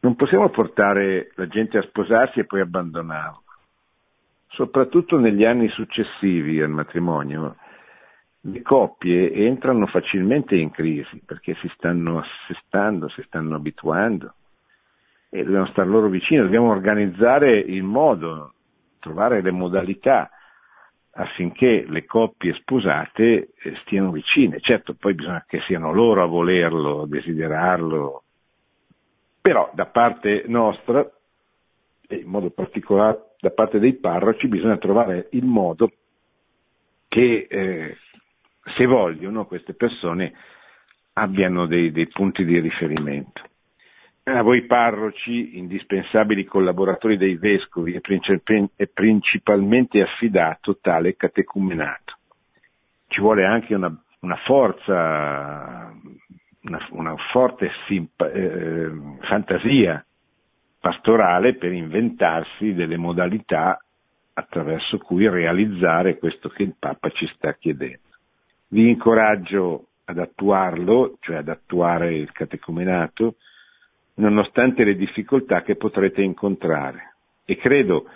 non possiamo portare la gente a sposarsi e poi abbandonarla. Soprattutto negli anni successivi al matrimonio, le coppie entrano facilmente in crisi perché si stanno assestando, si stanno abituando e dobbiamo stare loro vicino, dobbiamo organizzare il modo, trovare le modalità affinché le coppie sposate eh, stiano vicine. Certo, poi bisogna che siano loro a volerlo, a desiderarlo, però da parte nostra, e in modo particolare da parte dei parroci, bisogna trovare il modo che, eh, se vogliono, queste persone abbiano dei, dei punti di riferimento a voi parroci, indispensabili collaboratori dei vescovi, è principalmente affidato tale catecumenato. Ci vuole anche una, una forza, una, una forte simpa, eh, fantasia pastorale per inventarsi delle modalità attraverso cui realizzare questo che il Papa ci sta chiedendo. Vi incoraggio ad attuarlo, cioè ad attuare il catecumenato, nonostante le difficoltà che potrete incontrare. E credo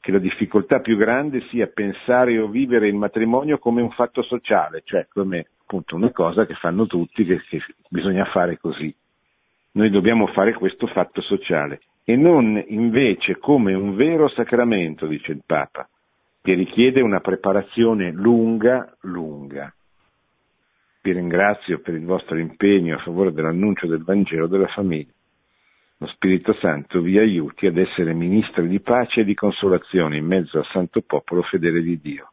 che la difficoltà più grande sia pensare o vivere il matrimonio come un fatto sociale, cioè come appunto una cosa che fanno tutti, che, che bisogna fare così. Noi dobbiamo fare questo fatto sociale e non invece come un vero sacramento, dice il Papa, che richiede una preparazione lunga, lunga. Vi ringrazio per il vostro impegno a favore dell'annuncio del Vangelo della famiglia lo Spirito Santo vi aiuti ad essere ministri di pace e di consolazione in mezzo al santo popolo fedele di Dio,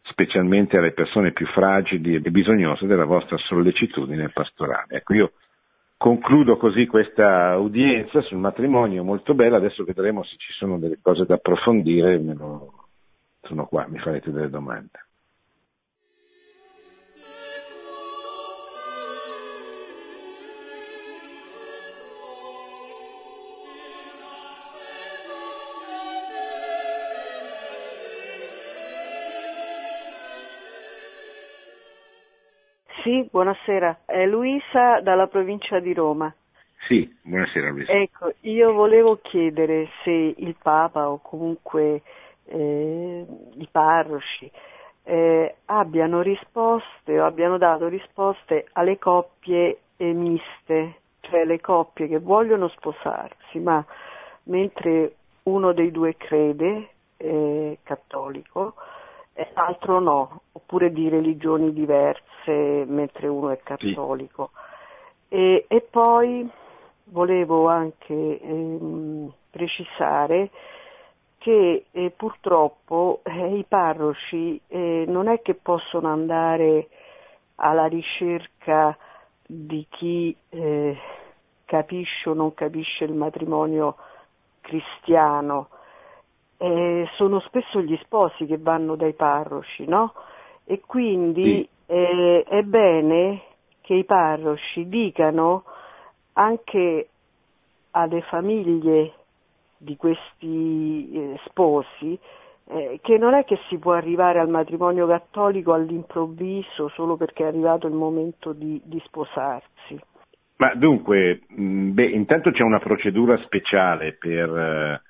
specialmente alle persone più fragili e bisognose della vostra sollecitudine pastorale. Ecco, io concludo così questa udienza sul matrimonio molto bella, adesso vedremo se ci sono delle cose da approfondire, sono qua, mi farete delle domande. Sì, buonasera. È Luisa dalla provincia di Roma. Sì, buonasera Luisa. Ecco, io volevo chiedere se il Papa o comunque eh, i parroci eh, abbiano risposte o abbiano dato risposte alle coppie miste, cioè le coppie che vogliono sposarsi, ma mentre uno dei due crede, eh, cattolico, e l'altro no, oppure di religioni diverse mentre uno è cattolico. Sì. E, e, poi volevo anche ehm, precisare che eh, purtroppo eh, i parroci eh, non è che possono andare alla ricerca di chi eh, capisce o non capisce il matrimonio cristiano, eh, sono spesso gli sposi che vanno dai parroci, no? E quindi sì. eh, è bene che i parroci dicano anche alle famiglie di questi eh, sposi eh, che non è che si può arrivare al matrimonio cattolico all'improvviso solo perché è arrivato il momento di, di sposarsi. Ma dunque, beh, intanto c'è una procedura speciale per eh,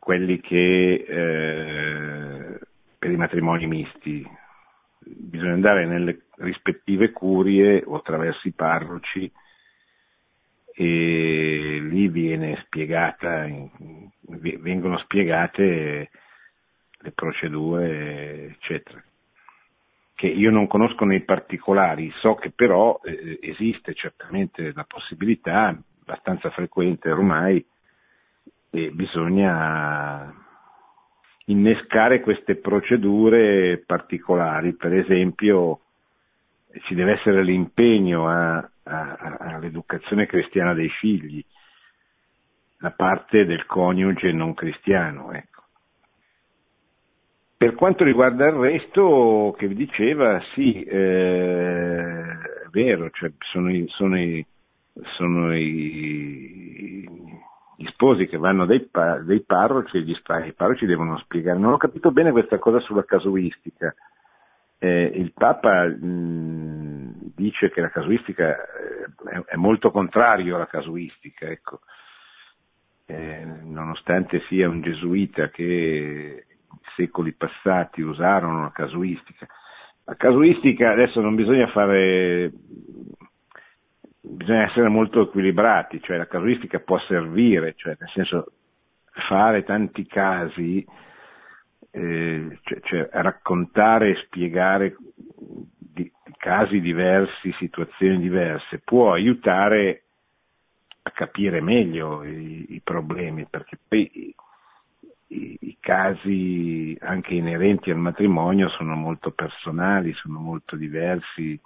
quelli che eh, per i matrimoni misti. Bisogna andare nelle rispettive curie o attraverso i parroci e lì viene spiegata, vengono spiegate le procedure, eccetera, che io non conosco nei particolari, so che però eh, esiste certamente la possibilità, abbastanza frequente ormai, e bisogna innescare queste procedure particolari, per esempio ci deve essere l'impegno a, a, all'educazione cristiana dei figli da parte del coniuge non cristiano. Ecco. Per quanto riguarda il resto che vi diceva, sì, eh, è vero, cioè sono, i, sono, i, sono i, gli sposi che vanno dai, dai parroci e gli i parroci devono spiegare. Non ho capito bene questa cosa sulla casuistica. Eh, il Papa mh, dice che la casuistica eh, è, è, molto contrario alla casuistica, ecco. eh, nonostante sia un gesuita che secoli passati usarono la casuistica. La casuistica adesso non bisogna fare bisogna essere molto equilibrati, cioè la casuistica può servire, cioè nel senso fare tanti casi, eh, cioè, cioè raccontare e spiegare di, casi diversi, situazioni diverse, può aiutare a capire meglio i, i problemi, perché poi i, i, casi anche inerenti al matrimonio sono molto personali, sono molto diversi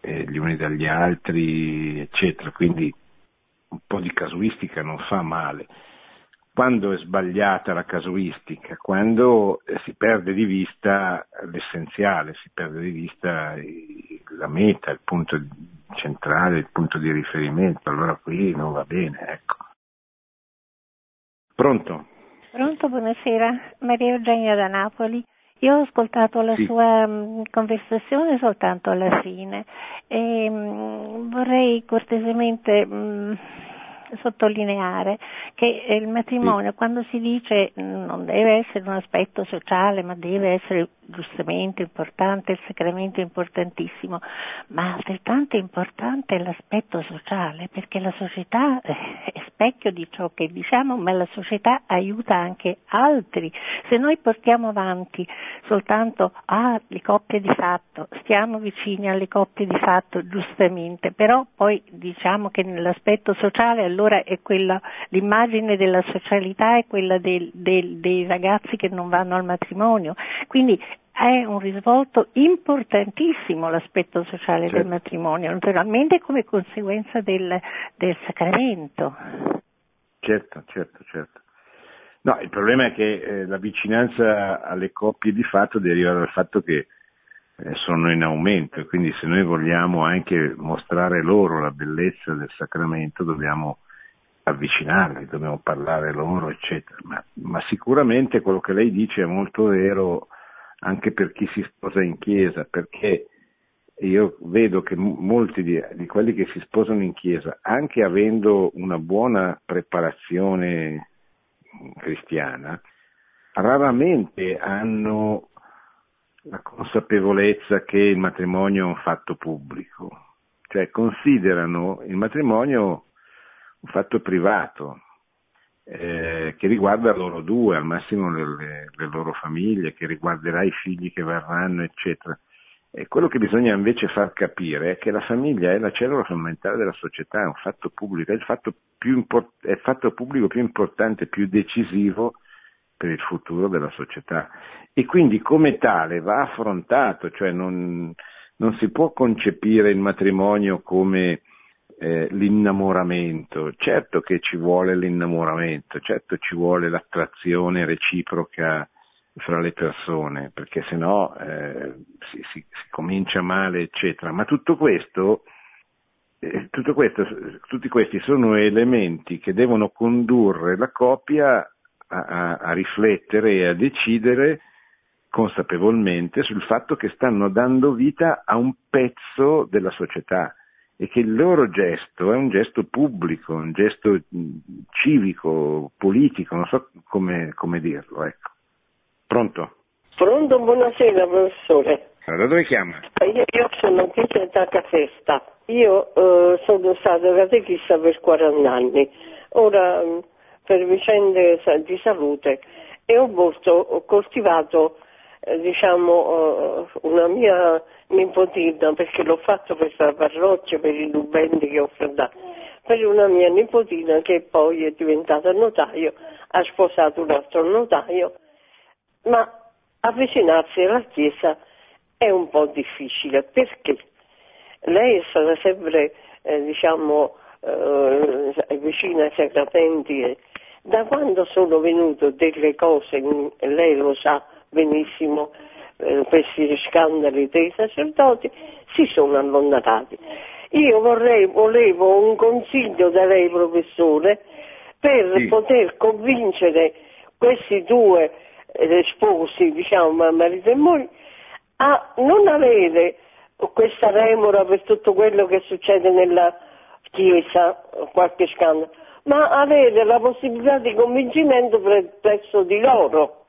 eh, gli uni dagli altri, eccetera. Quindi un po' di casuistica non fa male. Quando è sbagliata la casuistica? Quando eh, si perde di vista l'essenziale, si perde di vista la meta, il punto centrale, il punto di riferimento, allora qui non va bene, ecco. Pronto? Pronto, buonasera. Maria Eugenia da Napoli. Io ho ascoltato la sì. sua mm, conversazione soltanto alla fine e mm, vorrei cortesemente mm, sottolineare che il matrimonio quando si dice non deve essere un aspetto sociale ma deve essere giustamente importante, il sacramento è importantissimo, ma altrettanto importante è l'aspetto sociale, perché la società è specchio di ciò che diciamo, ma la società aiuta anche altri. Se noi portiamo avanti soltanto ah, le coppie di fatto, stiamo vicini alle coppie di fatto, giustamente, però poi diciamo che nell'aspetto sociale allora è quella, l'immagine della socialità è quella del, del, dei ragazzi che non vanno al matrimonio. Quindi è un risvolto importantissimo l'aspetto sociale certo. del matrimonio, naturalmente come conseguenza del, del sacramento. Certo, certo, certo. No, il problema è che eh, la vicinanza alle coppie di fatto deriva dal fatto che eh, sono in aumento e quindi se noi vogliamo anche mostrare loro la bellezza del sacramento dobbiamo avvicinarli, dobbiamo parlare loro, eccetera. Ma, ma sicuramente quello che lei dice è molto vero anche per chi si sposa in chiesa, perché io vedo che molti di, di, quelli che si sposano in chiesa, anche avendo una buona preparazione cristiana, raramente hanno la consapevolezza che il matrimonio è un fatto pubblico, cioè considerano il matrimonio un fatto privato eh, che riguarda loro due, al massimo le, le, loro famiglie, che riguarderà i figli che verranno, eccetera. E quello che bisogna invece far capire è che la famiglia è la cellula fondamentale della società, è un fatto pubblico, è il fatto, import- è il fatto pubblico più importante, più decisivo per il futuro della società e quindi come tale va affrontato, cioè non, non si può concepire il matrimonio come eh, l'innamoramento, certo che ci vuole l'innamoramento, certo ci vuole l'attrazione reciproca fra le persone, perché se no eh, si, si, si, comincia male, eccetera. Ma tutto questo, eh, tutto questo, tutti questi sono elementi che devono condurre la coppia a, a, a riflettere e a decidere consapevolmente sul fatto che stanno dando vita a un pezzo della società e che il loro gesto è un gesto pubblico, un gesto civico, politico, non so come, come dirlo. Ecco. Pronto? Pronto, buonasera professore. Allora dove chiama? Io, io sono Chiesa Cafesta. Io eh, sono stata catechista per 40 anni. Ora per vicende di salute e ho, molto, ho coltivato eh, diciamo, eh, una mia nipotina perché l'ho fatto per la parrocchia, per i dubbendi che ho fondato, per una mia nipotina che poi è diventata notaio, ha sposato un altro notaio, ma avvicinarsi alla Chiesa è un po' difficile perché lei è stata sempre eh, diciamo, eh, vicina ai sacramenti da quando sono venute delle cose, lei lo sa benissimo, eh, questi scandali dei sacerdoti, si sono allontanati. Io vorrei, volevo un consiglio da lei, professore, per sì. poter convincere questi due eh, sposi, diciamo, marito e moglie, a non avere questa remora per tutto quello che succede nella Chiesa, qualche scandalo, ma avere la possibilità di convincimento presso di loro.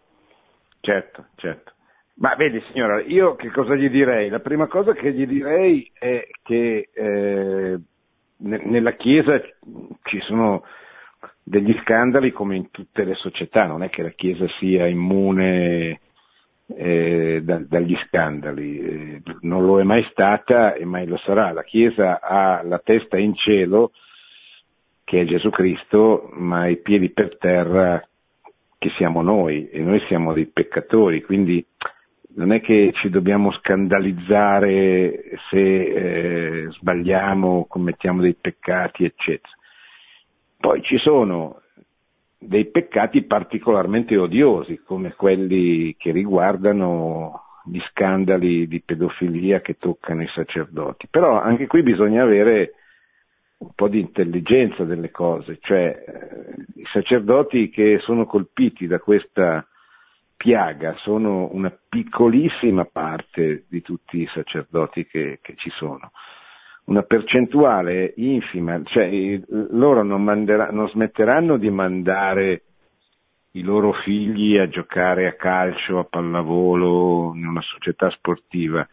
Certo, certo. Ma vedi signora, io che cosa gli direi? La prima cosa che gli direi è che eh, nella Chiesa ci sono degli scandali come in tutte le società, non è che la Chiesa sia immune eh, da, dagli scandali, eh, non lo è mai stata e mai lo sarà. La Chiesa ha la testa in cielo che è Gesù Cristo, ma i piedi per terra che siamo noi e noi siamo dei peccatori, quindi non è che ci dobbiamo scandalizzare se eh, sbagliamo, commettiamo dei peccati, eccetera. Poi ci sono dei peccati particolarmente odiosi, come quelli che riguardano gli scandali di pedofilia che toccano i sacerdoti. Però anche qui bisogna avere un po' di intelligenza delle cose, cioè eh, i sacerdoti che sono colpiti da questa piaga sono una piccolissima parte di tutti i sacerdoti che, che ci sono, una percentuale infima, cioè loro non, mandera, non smetteranno di mandare i loro figli a giocare a calcio, a pallavolo, in una società sportiva,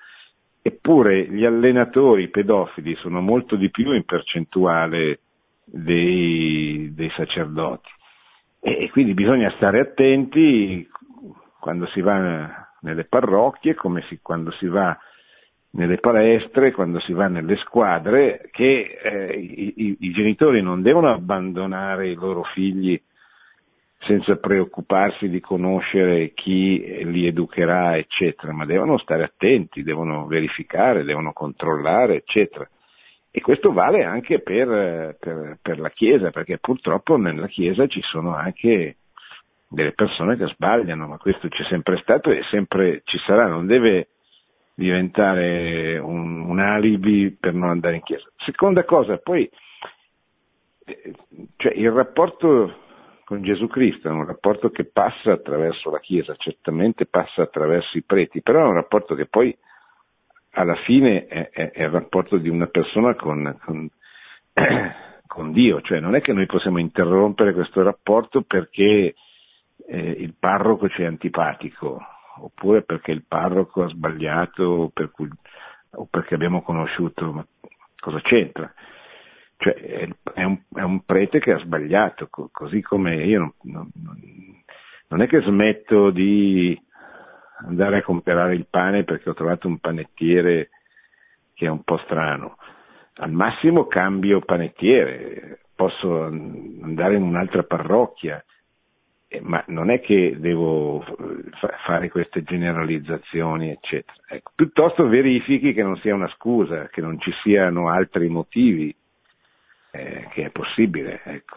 eppure gli allenatori pedofili sono molto di più in percentuale dei, dei sacerdoti. E quindi bisogna stare attenti quando si va nelle parrocchie, come si, quando si va nelle palestre, quando si va nelle squadre, che eh, i, i, i, genitori non devono abbandonare i loro figli senza preoccuparsi di conoscere chi li educherà, eccetera, ma devono stare attenti, devono verificare, devono controllare, eccetera. E questo vale anche per, per, per la Chiesa, perché purtroppo nella Chiesa ci sono anche delle persone che sbagliano, ma questo c'è sempre stato e sempre ci sarà, non deve diventare un, un alibi per non andare in chiesa. Seconda cosa, poi eh, cioè il rapporto con Gesù Cristo è un rapporto che passa attraverso la Chiesa, certamente passa attraverso i preti, però è un rapporto che poi alla fine è, è, è il rapporto di una persona con, con, con, Dio, cioè non è che noi possiamo interrompere questo rapporto perché eh, il parroco ci è antipatico, oppure perché il parroco ha sbagliato, o, per cui, o perché abbiamo conosciuto, ma cosa c'entra? Cioè, è, un, è, un, prete che ha sbagliato, così come io non, non, non è che smetto di andare a comprare il pane perché ho trovato un panettiere che è un po' strano. Al massimo cambio panettiere, posso andare in un'altra parrocchia, eh, ma non è che devo fa- fare queste generalizzazioni, eccetera. Ecco, piuttosto verifichi che non sia una scusa, che non ci siano altri motivi, eh, che è possibile. Ecco.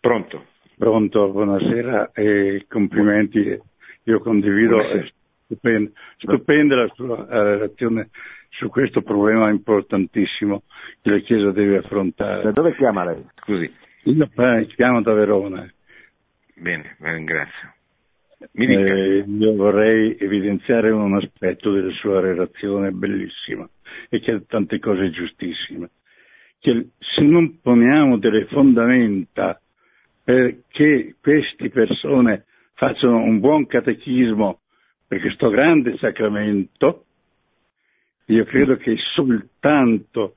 Pronto? Pronto, buonasera e complimenti io condivido, è stupenda, stupenda la sua relazione su questo problema importantissimo che la Chiesa deve affrontare. Da dove chiama lei? Scusi. Io chiamo da Verona. Bene, la ringrazio. Eh, io vorrei evidenziare un aspetto della sua relazione bellissima e che ha tante cose giustissime. Che se non poniamo delle fondamenta perché queste persone facciano un buon catechismo per questo grande sacramento, io credo che soltanto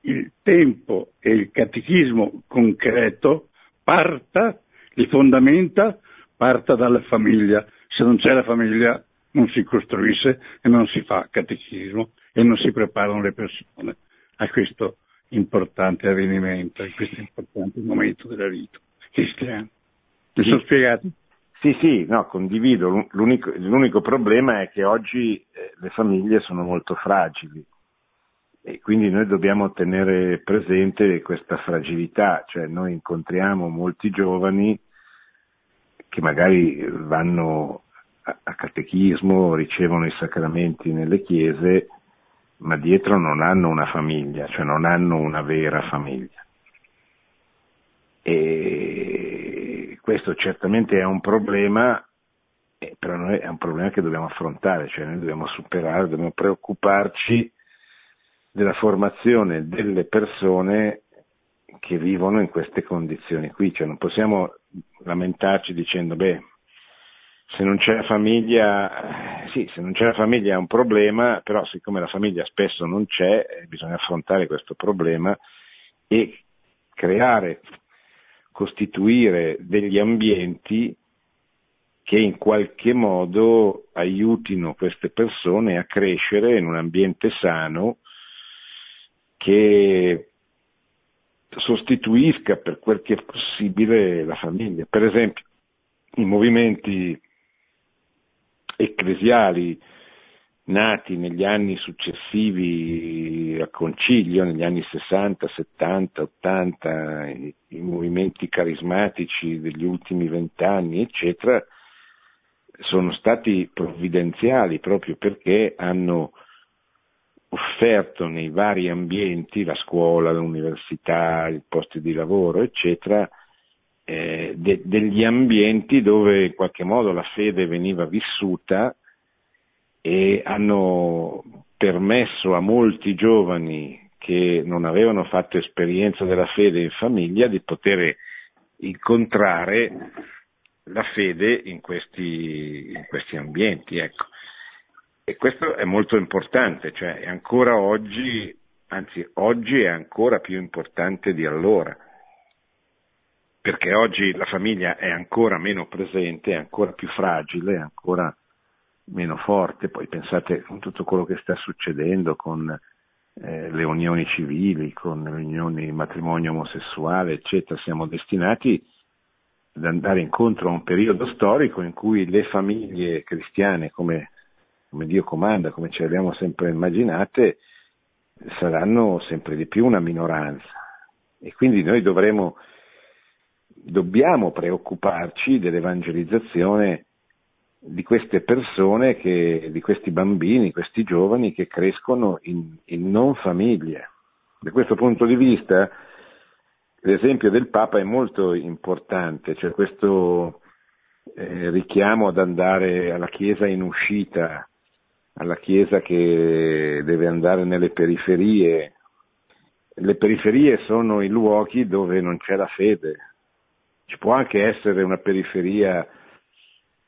il tempo e il catechismo concreto parta, le fondamenta, parta dalla famiglia. Se non c'è la famiglia non si costruisce e non si fa catechismo e non si preparano le persone a questo importante avvenimento, a questo importante momento della vita cristiana. Mi sono spiegato? Sì, sì, no, condivido. L'unico, l'unico problema è che oggi eh, le famiglie sono molto fragili e quindi noi dobbiamo tenere presente questa fragilità, cioè noi incontriamo molti giovani che magari vanno a catechismo, ricevono i sacramenti nelle chiese, ma dietro non hanno una famiglia, cioè non hanno una vera famiglia. E questo certamente è un problema, però noi è un problema che dobbiamo affrontare, cioè noi dobbiamo superare, dobbiamo preoccuparci della formazione delle persone che vivono in queste condizioni qui, cioè non possiamo lamentarci dicendo beh se non c'è la famiglia, eh, sì, se non c'è la famiglia è un problema, però siccome la famiglia spesso non c'è, eh, bisogna affrontare questo problema e creare costituire degli ambienti che in qualche modo aiutino queste persone a crescere in un ambiente sano che sostituisca per quel che è possibile la famiglia. Per esempio, i movimenti ecclesiali nati negli anni successivi al concilio, negli anni 60, 70, 80, i, i movimenti carismatici degli ultimi vent'anni, eccetera, sono stati provvidenziali proprio perché hanno offerto nei vari ambienti, la scuola, l'università, i posti di lavoro, eccetera, eh, de- degli ambienti dove in qualche modo la fede veniva vissuta e hanno permesso a molti giovani che non avevano fatto esperienza della fede in famiglia di poter incontrare la fede in questi, in questi ambienti. Ecco. E questo è molto importante, cioè ancora oggi, anzi oggi è ancora più importante di allora, perché oggi la famiglia è ancora meno presente, è ancora più fragile, è ancora meno forte, poi pensate con tutto quello che sta succedendo con eh, le unioni civili, con le unioni matrimonio omosessuale, eccetera, siamo destinati ad andare incontro a un periodo storico in cui le famiglie cristiane, come, come Dio comanda, come ce le abbiamo sempre immaginate, saranno sempre di più una minoranza. E quindi noi dovremo, dobbiamo preoccuparci dell'evangelizzazione di queste persone, che, di questi bambini, questi giovani che crescono in, in non famiglie. Da questo punto di vista, l'esempio del Papa è molto importante, cioè questo eh, richiamo ad andare alla Chiesa in uscita, alla Chiesa che deve andare nelle periferie. Le periferie sono i luoghi dove non c'è la fede. Ci può anche essere una periferia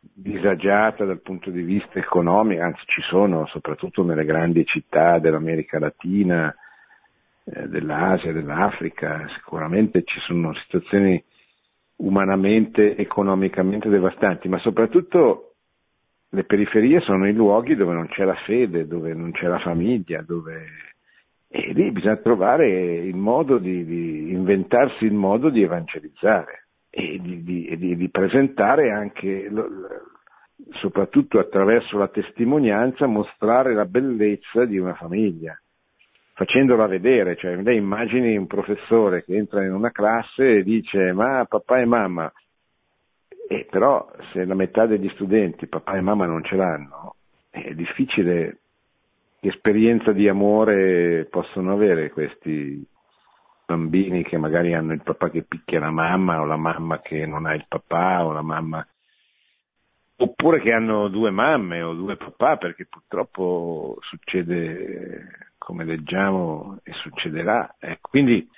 disagiata dal punto di vista economico, anzi ci sono soprattutto nelle grandi città dell'America Latina, eh, dell'Asia, dell'Africa, sicuramente ci sono situazioni umanamente, economicamente devastanti, ma soprattutto le periferie sono i luoghi dove non c'è la fede, dove non c'è la famiglia, dove... e lì bisogna trovare il modo di, di inventarsi il modo di evangelizzare e di, di, di presentare anche, soprattutto attraverso la testimonianza, mostrare la bellezza di una famiglia facendola vedere, cioè lei immagini un professore che entra in una classe e dice ma papà e mamma, e però se la metà degli studenti papà e mamma non ce l'hanno, è difficile che esperienza di amore possono avere questi bambini che magari hanno il papà che picchia la mamma o la mamma che non ha il papà o la mamma oppure che hanno due mamme o due papà perché purtroppo succede come leggiamo e succederà. Eh, quindi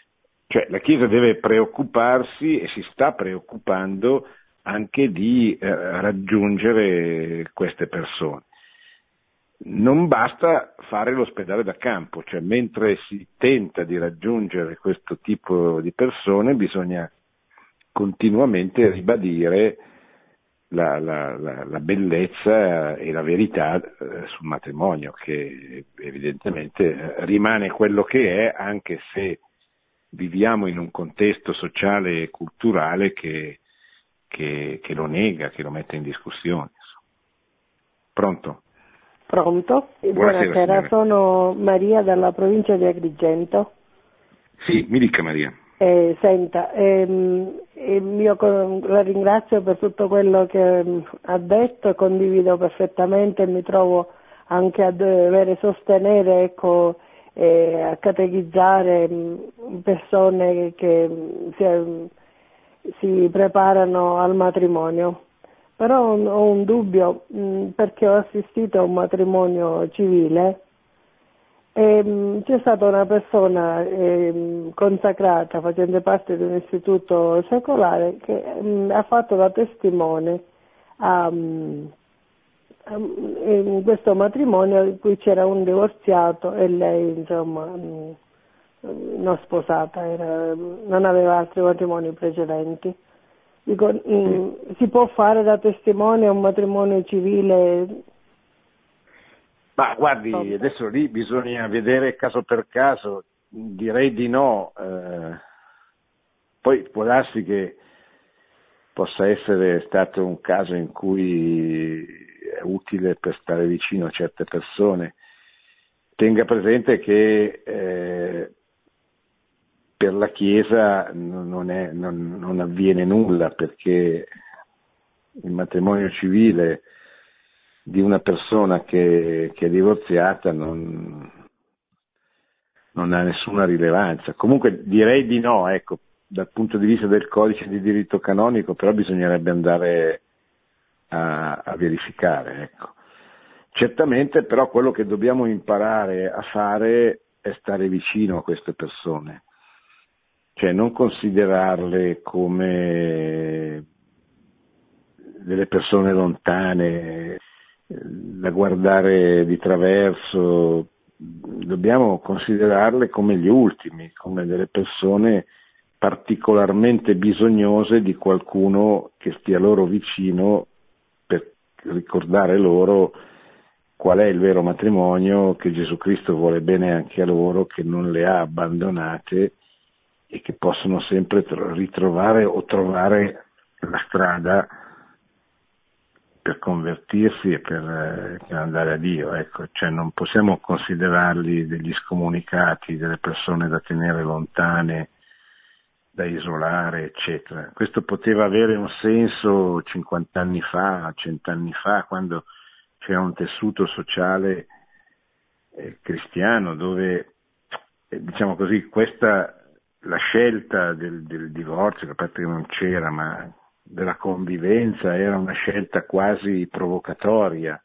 cioè, la Chiesa deve preoccuparsi e si sta preoccupando anche di eh, raggiungere queste persone. Non basta fare l'ospedale da campo, cioè mentre si tenta di raggiungere questo tipo di persone bisogna continuamente ribadire la, la, la, la, bellezza e la verità eh, sul matrimonio, che evidentemente rimane quello che è, anche se viviamo in un contesto sociale e culturale che, che, che lo nega, che lo mette in discussione. Pronto? Pronto? Buonasera, Buonasera sono Maria dalla provincia di Agrigento. Sì, mi dica Maria. Eh, senta, ehm, io la ringrazio per tutto quello che mm, ha detto, condivido perfettamente e mi trovo anche a dover sostenere, ecco, eh, a catechizzare mm, persone che si, si, preparano al matrimonio. Però ho un dubbio perché ho assistito a un matrimonio civile e, ehm, c'è stata una persona eh, consacrata facendo parte di un istituto secolare che mh, mm, ha fatto da testimone a, mm, a, in questo matrimonio in cui c'era un divorziato e lei insomma mh, mm, non sposata, era, non aveva altri matrimoni precedenti. Dico, si può fare da testimone un matrimonio civile ma guardi, adesso lì bisogna vedere caso per caso, direi di no. Eh, poi può darsi che possa essere stato un caso in cui è utile per stare vicino a certe persone. Tenga presente che eh, per la Chiesa non, è, non, non avviene nulla perché il matrimonio civile di una persona che, che è divorziata non, non, ha nessuna rilevanza. Comunque direi di no, ecco, dal punto di vista del codice di diritto canonico, però bisognerebbe andare a, a verificare. Ecco. Certamente però quello che dobbiamo imparare a fare è stare vicino a queste persone, cioè non considerarle come delle persone lontane, da guardare di traverso, dobbiamo considerarle come gli ultimi, come delle persone particolarmente bisognose di qualcuno che stia loro vicino per ricordare loro qual è il vero matrimonio, che Gesù Cristo vuole bene anche a loro, che non le ha abbandonate e che possono sempre ritrovare o trovare la strada per convertirsi e per, per, andare a Dio, ecco, cioè non possiamo considerarli degli scomunicati, delle persone da tenere lontane, da isolare, eccetera. Questo poteva avere un senso 50 anni fa, 100 anni fa, quando c'era un tessuto sociale eh, cristiano dove, eh, diciamo così, questa, la scelta del, del divorzio, a parte che non c'era, ma della convivenza era una scelta quasi provocatoria,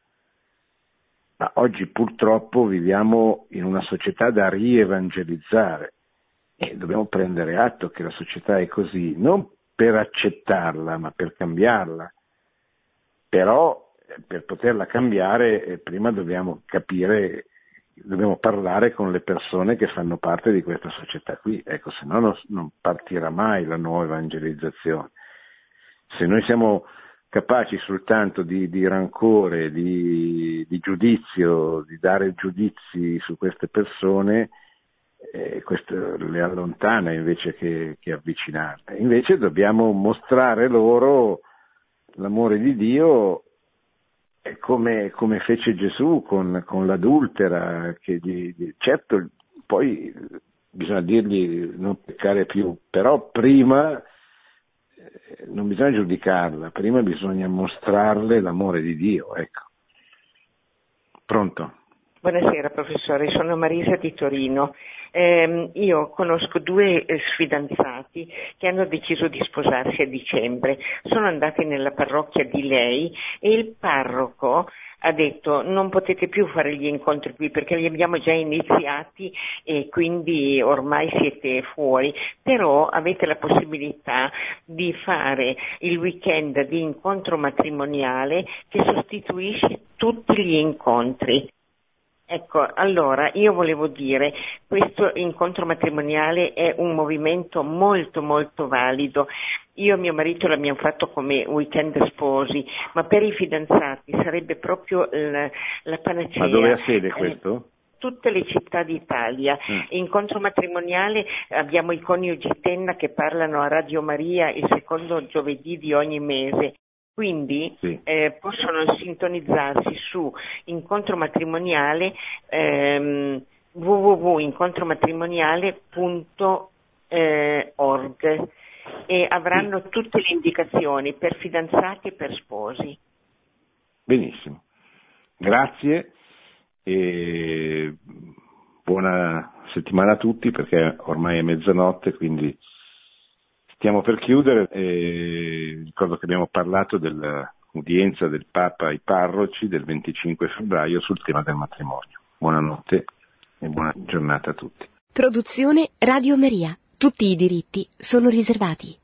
ma oggi purtroppo viviamo in una società da rievangelizzare e dobbiamo prendere atto che la società è così, non per accettarla, ma per cambiarla. Però eh, per poterla cambiare eh, prima dobbiamo capire, dobbiamo parlare con le persone che fanno parte di questa società qui, ecco, se no non, partirà mai la nuova evangelizzazione. Se noi siamo capaci soltanto di, di rancore, di, di, giudizio, di dare giudizi su queste persone, eh, questo le allontana invece che, che avvicinarle. Invece dobbiamo mostrare loro l'amore di Dio come, come fece Gesù con, con l'adultera, che gli, certo poi bisogna dirgli non peccare più, però prima eh, non bisogna giudicarla, prima bisogna mostrarle l'amore di Dio, ecco. Pronto? Buonasera professore, sono Marisa di Torino. Eh, io conosco due eh, sfidanzati che hanno deciso di sposarsi a dicembre. Sono andati nella parrocchia di lei e il parroco ha detto non potete più fare gli incontri qui perché li abbiamo già iniziati e quindi ormai siete fuori, però avete la possibilità di fare il weekend di incontro matrimoniale che sostituisce tutti gli incontri. Ecco, allora io volevo dire, questo incontro matrimoniale è un movimento molto molto valido. Io e mio marito l'abbiamo fatto come weekend sposi, ma per i fidanzati sarebbe proprio la, la panacea. Ma dove ha sede eh, questo? tutte le città d'Italia. Mm. Incontro matrimoniale abbiamo i coniugi Tenna che parlano a Radio Maria il secondo giovedì di ogni mese. Quindi sì. eh, possono sintonizzarsi su incontro matrimoniale ehm, www.incontromatrimoniale.org e avranno tutte le indicazioni per fidanzati e per sposi. Benissimo, grazie e buona settimana a tutti perché ormai è mezzanotte, quindi Stiamo per chiudere, eh, ricordo che abbiamo parlato dell'udienza del Papa ai parroci del 25 febbraio sul tema del matrimonio. Buonanotte e buona giornata a tutti. Produzione Radio Maria. Tutti i diritti sono riservati.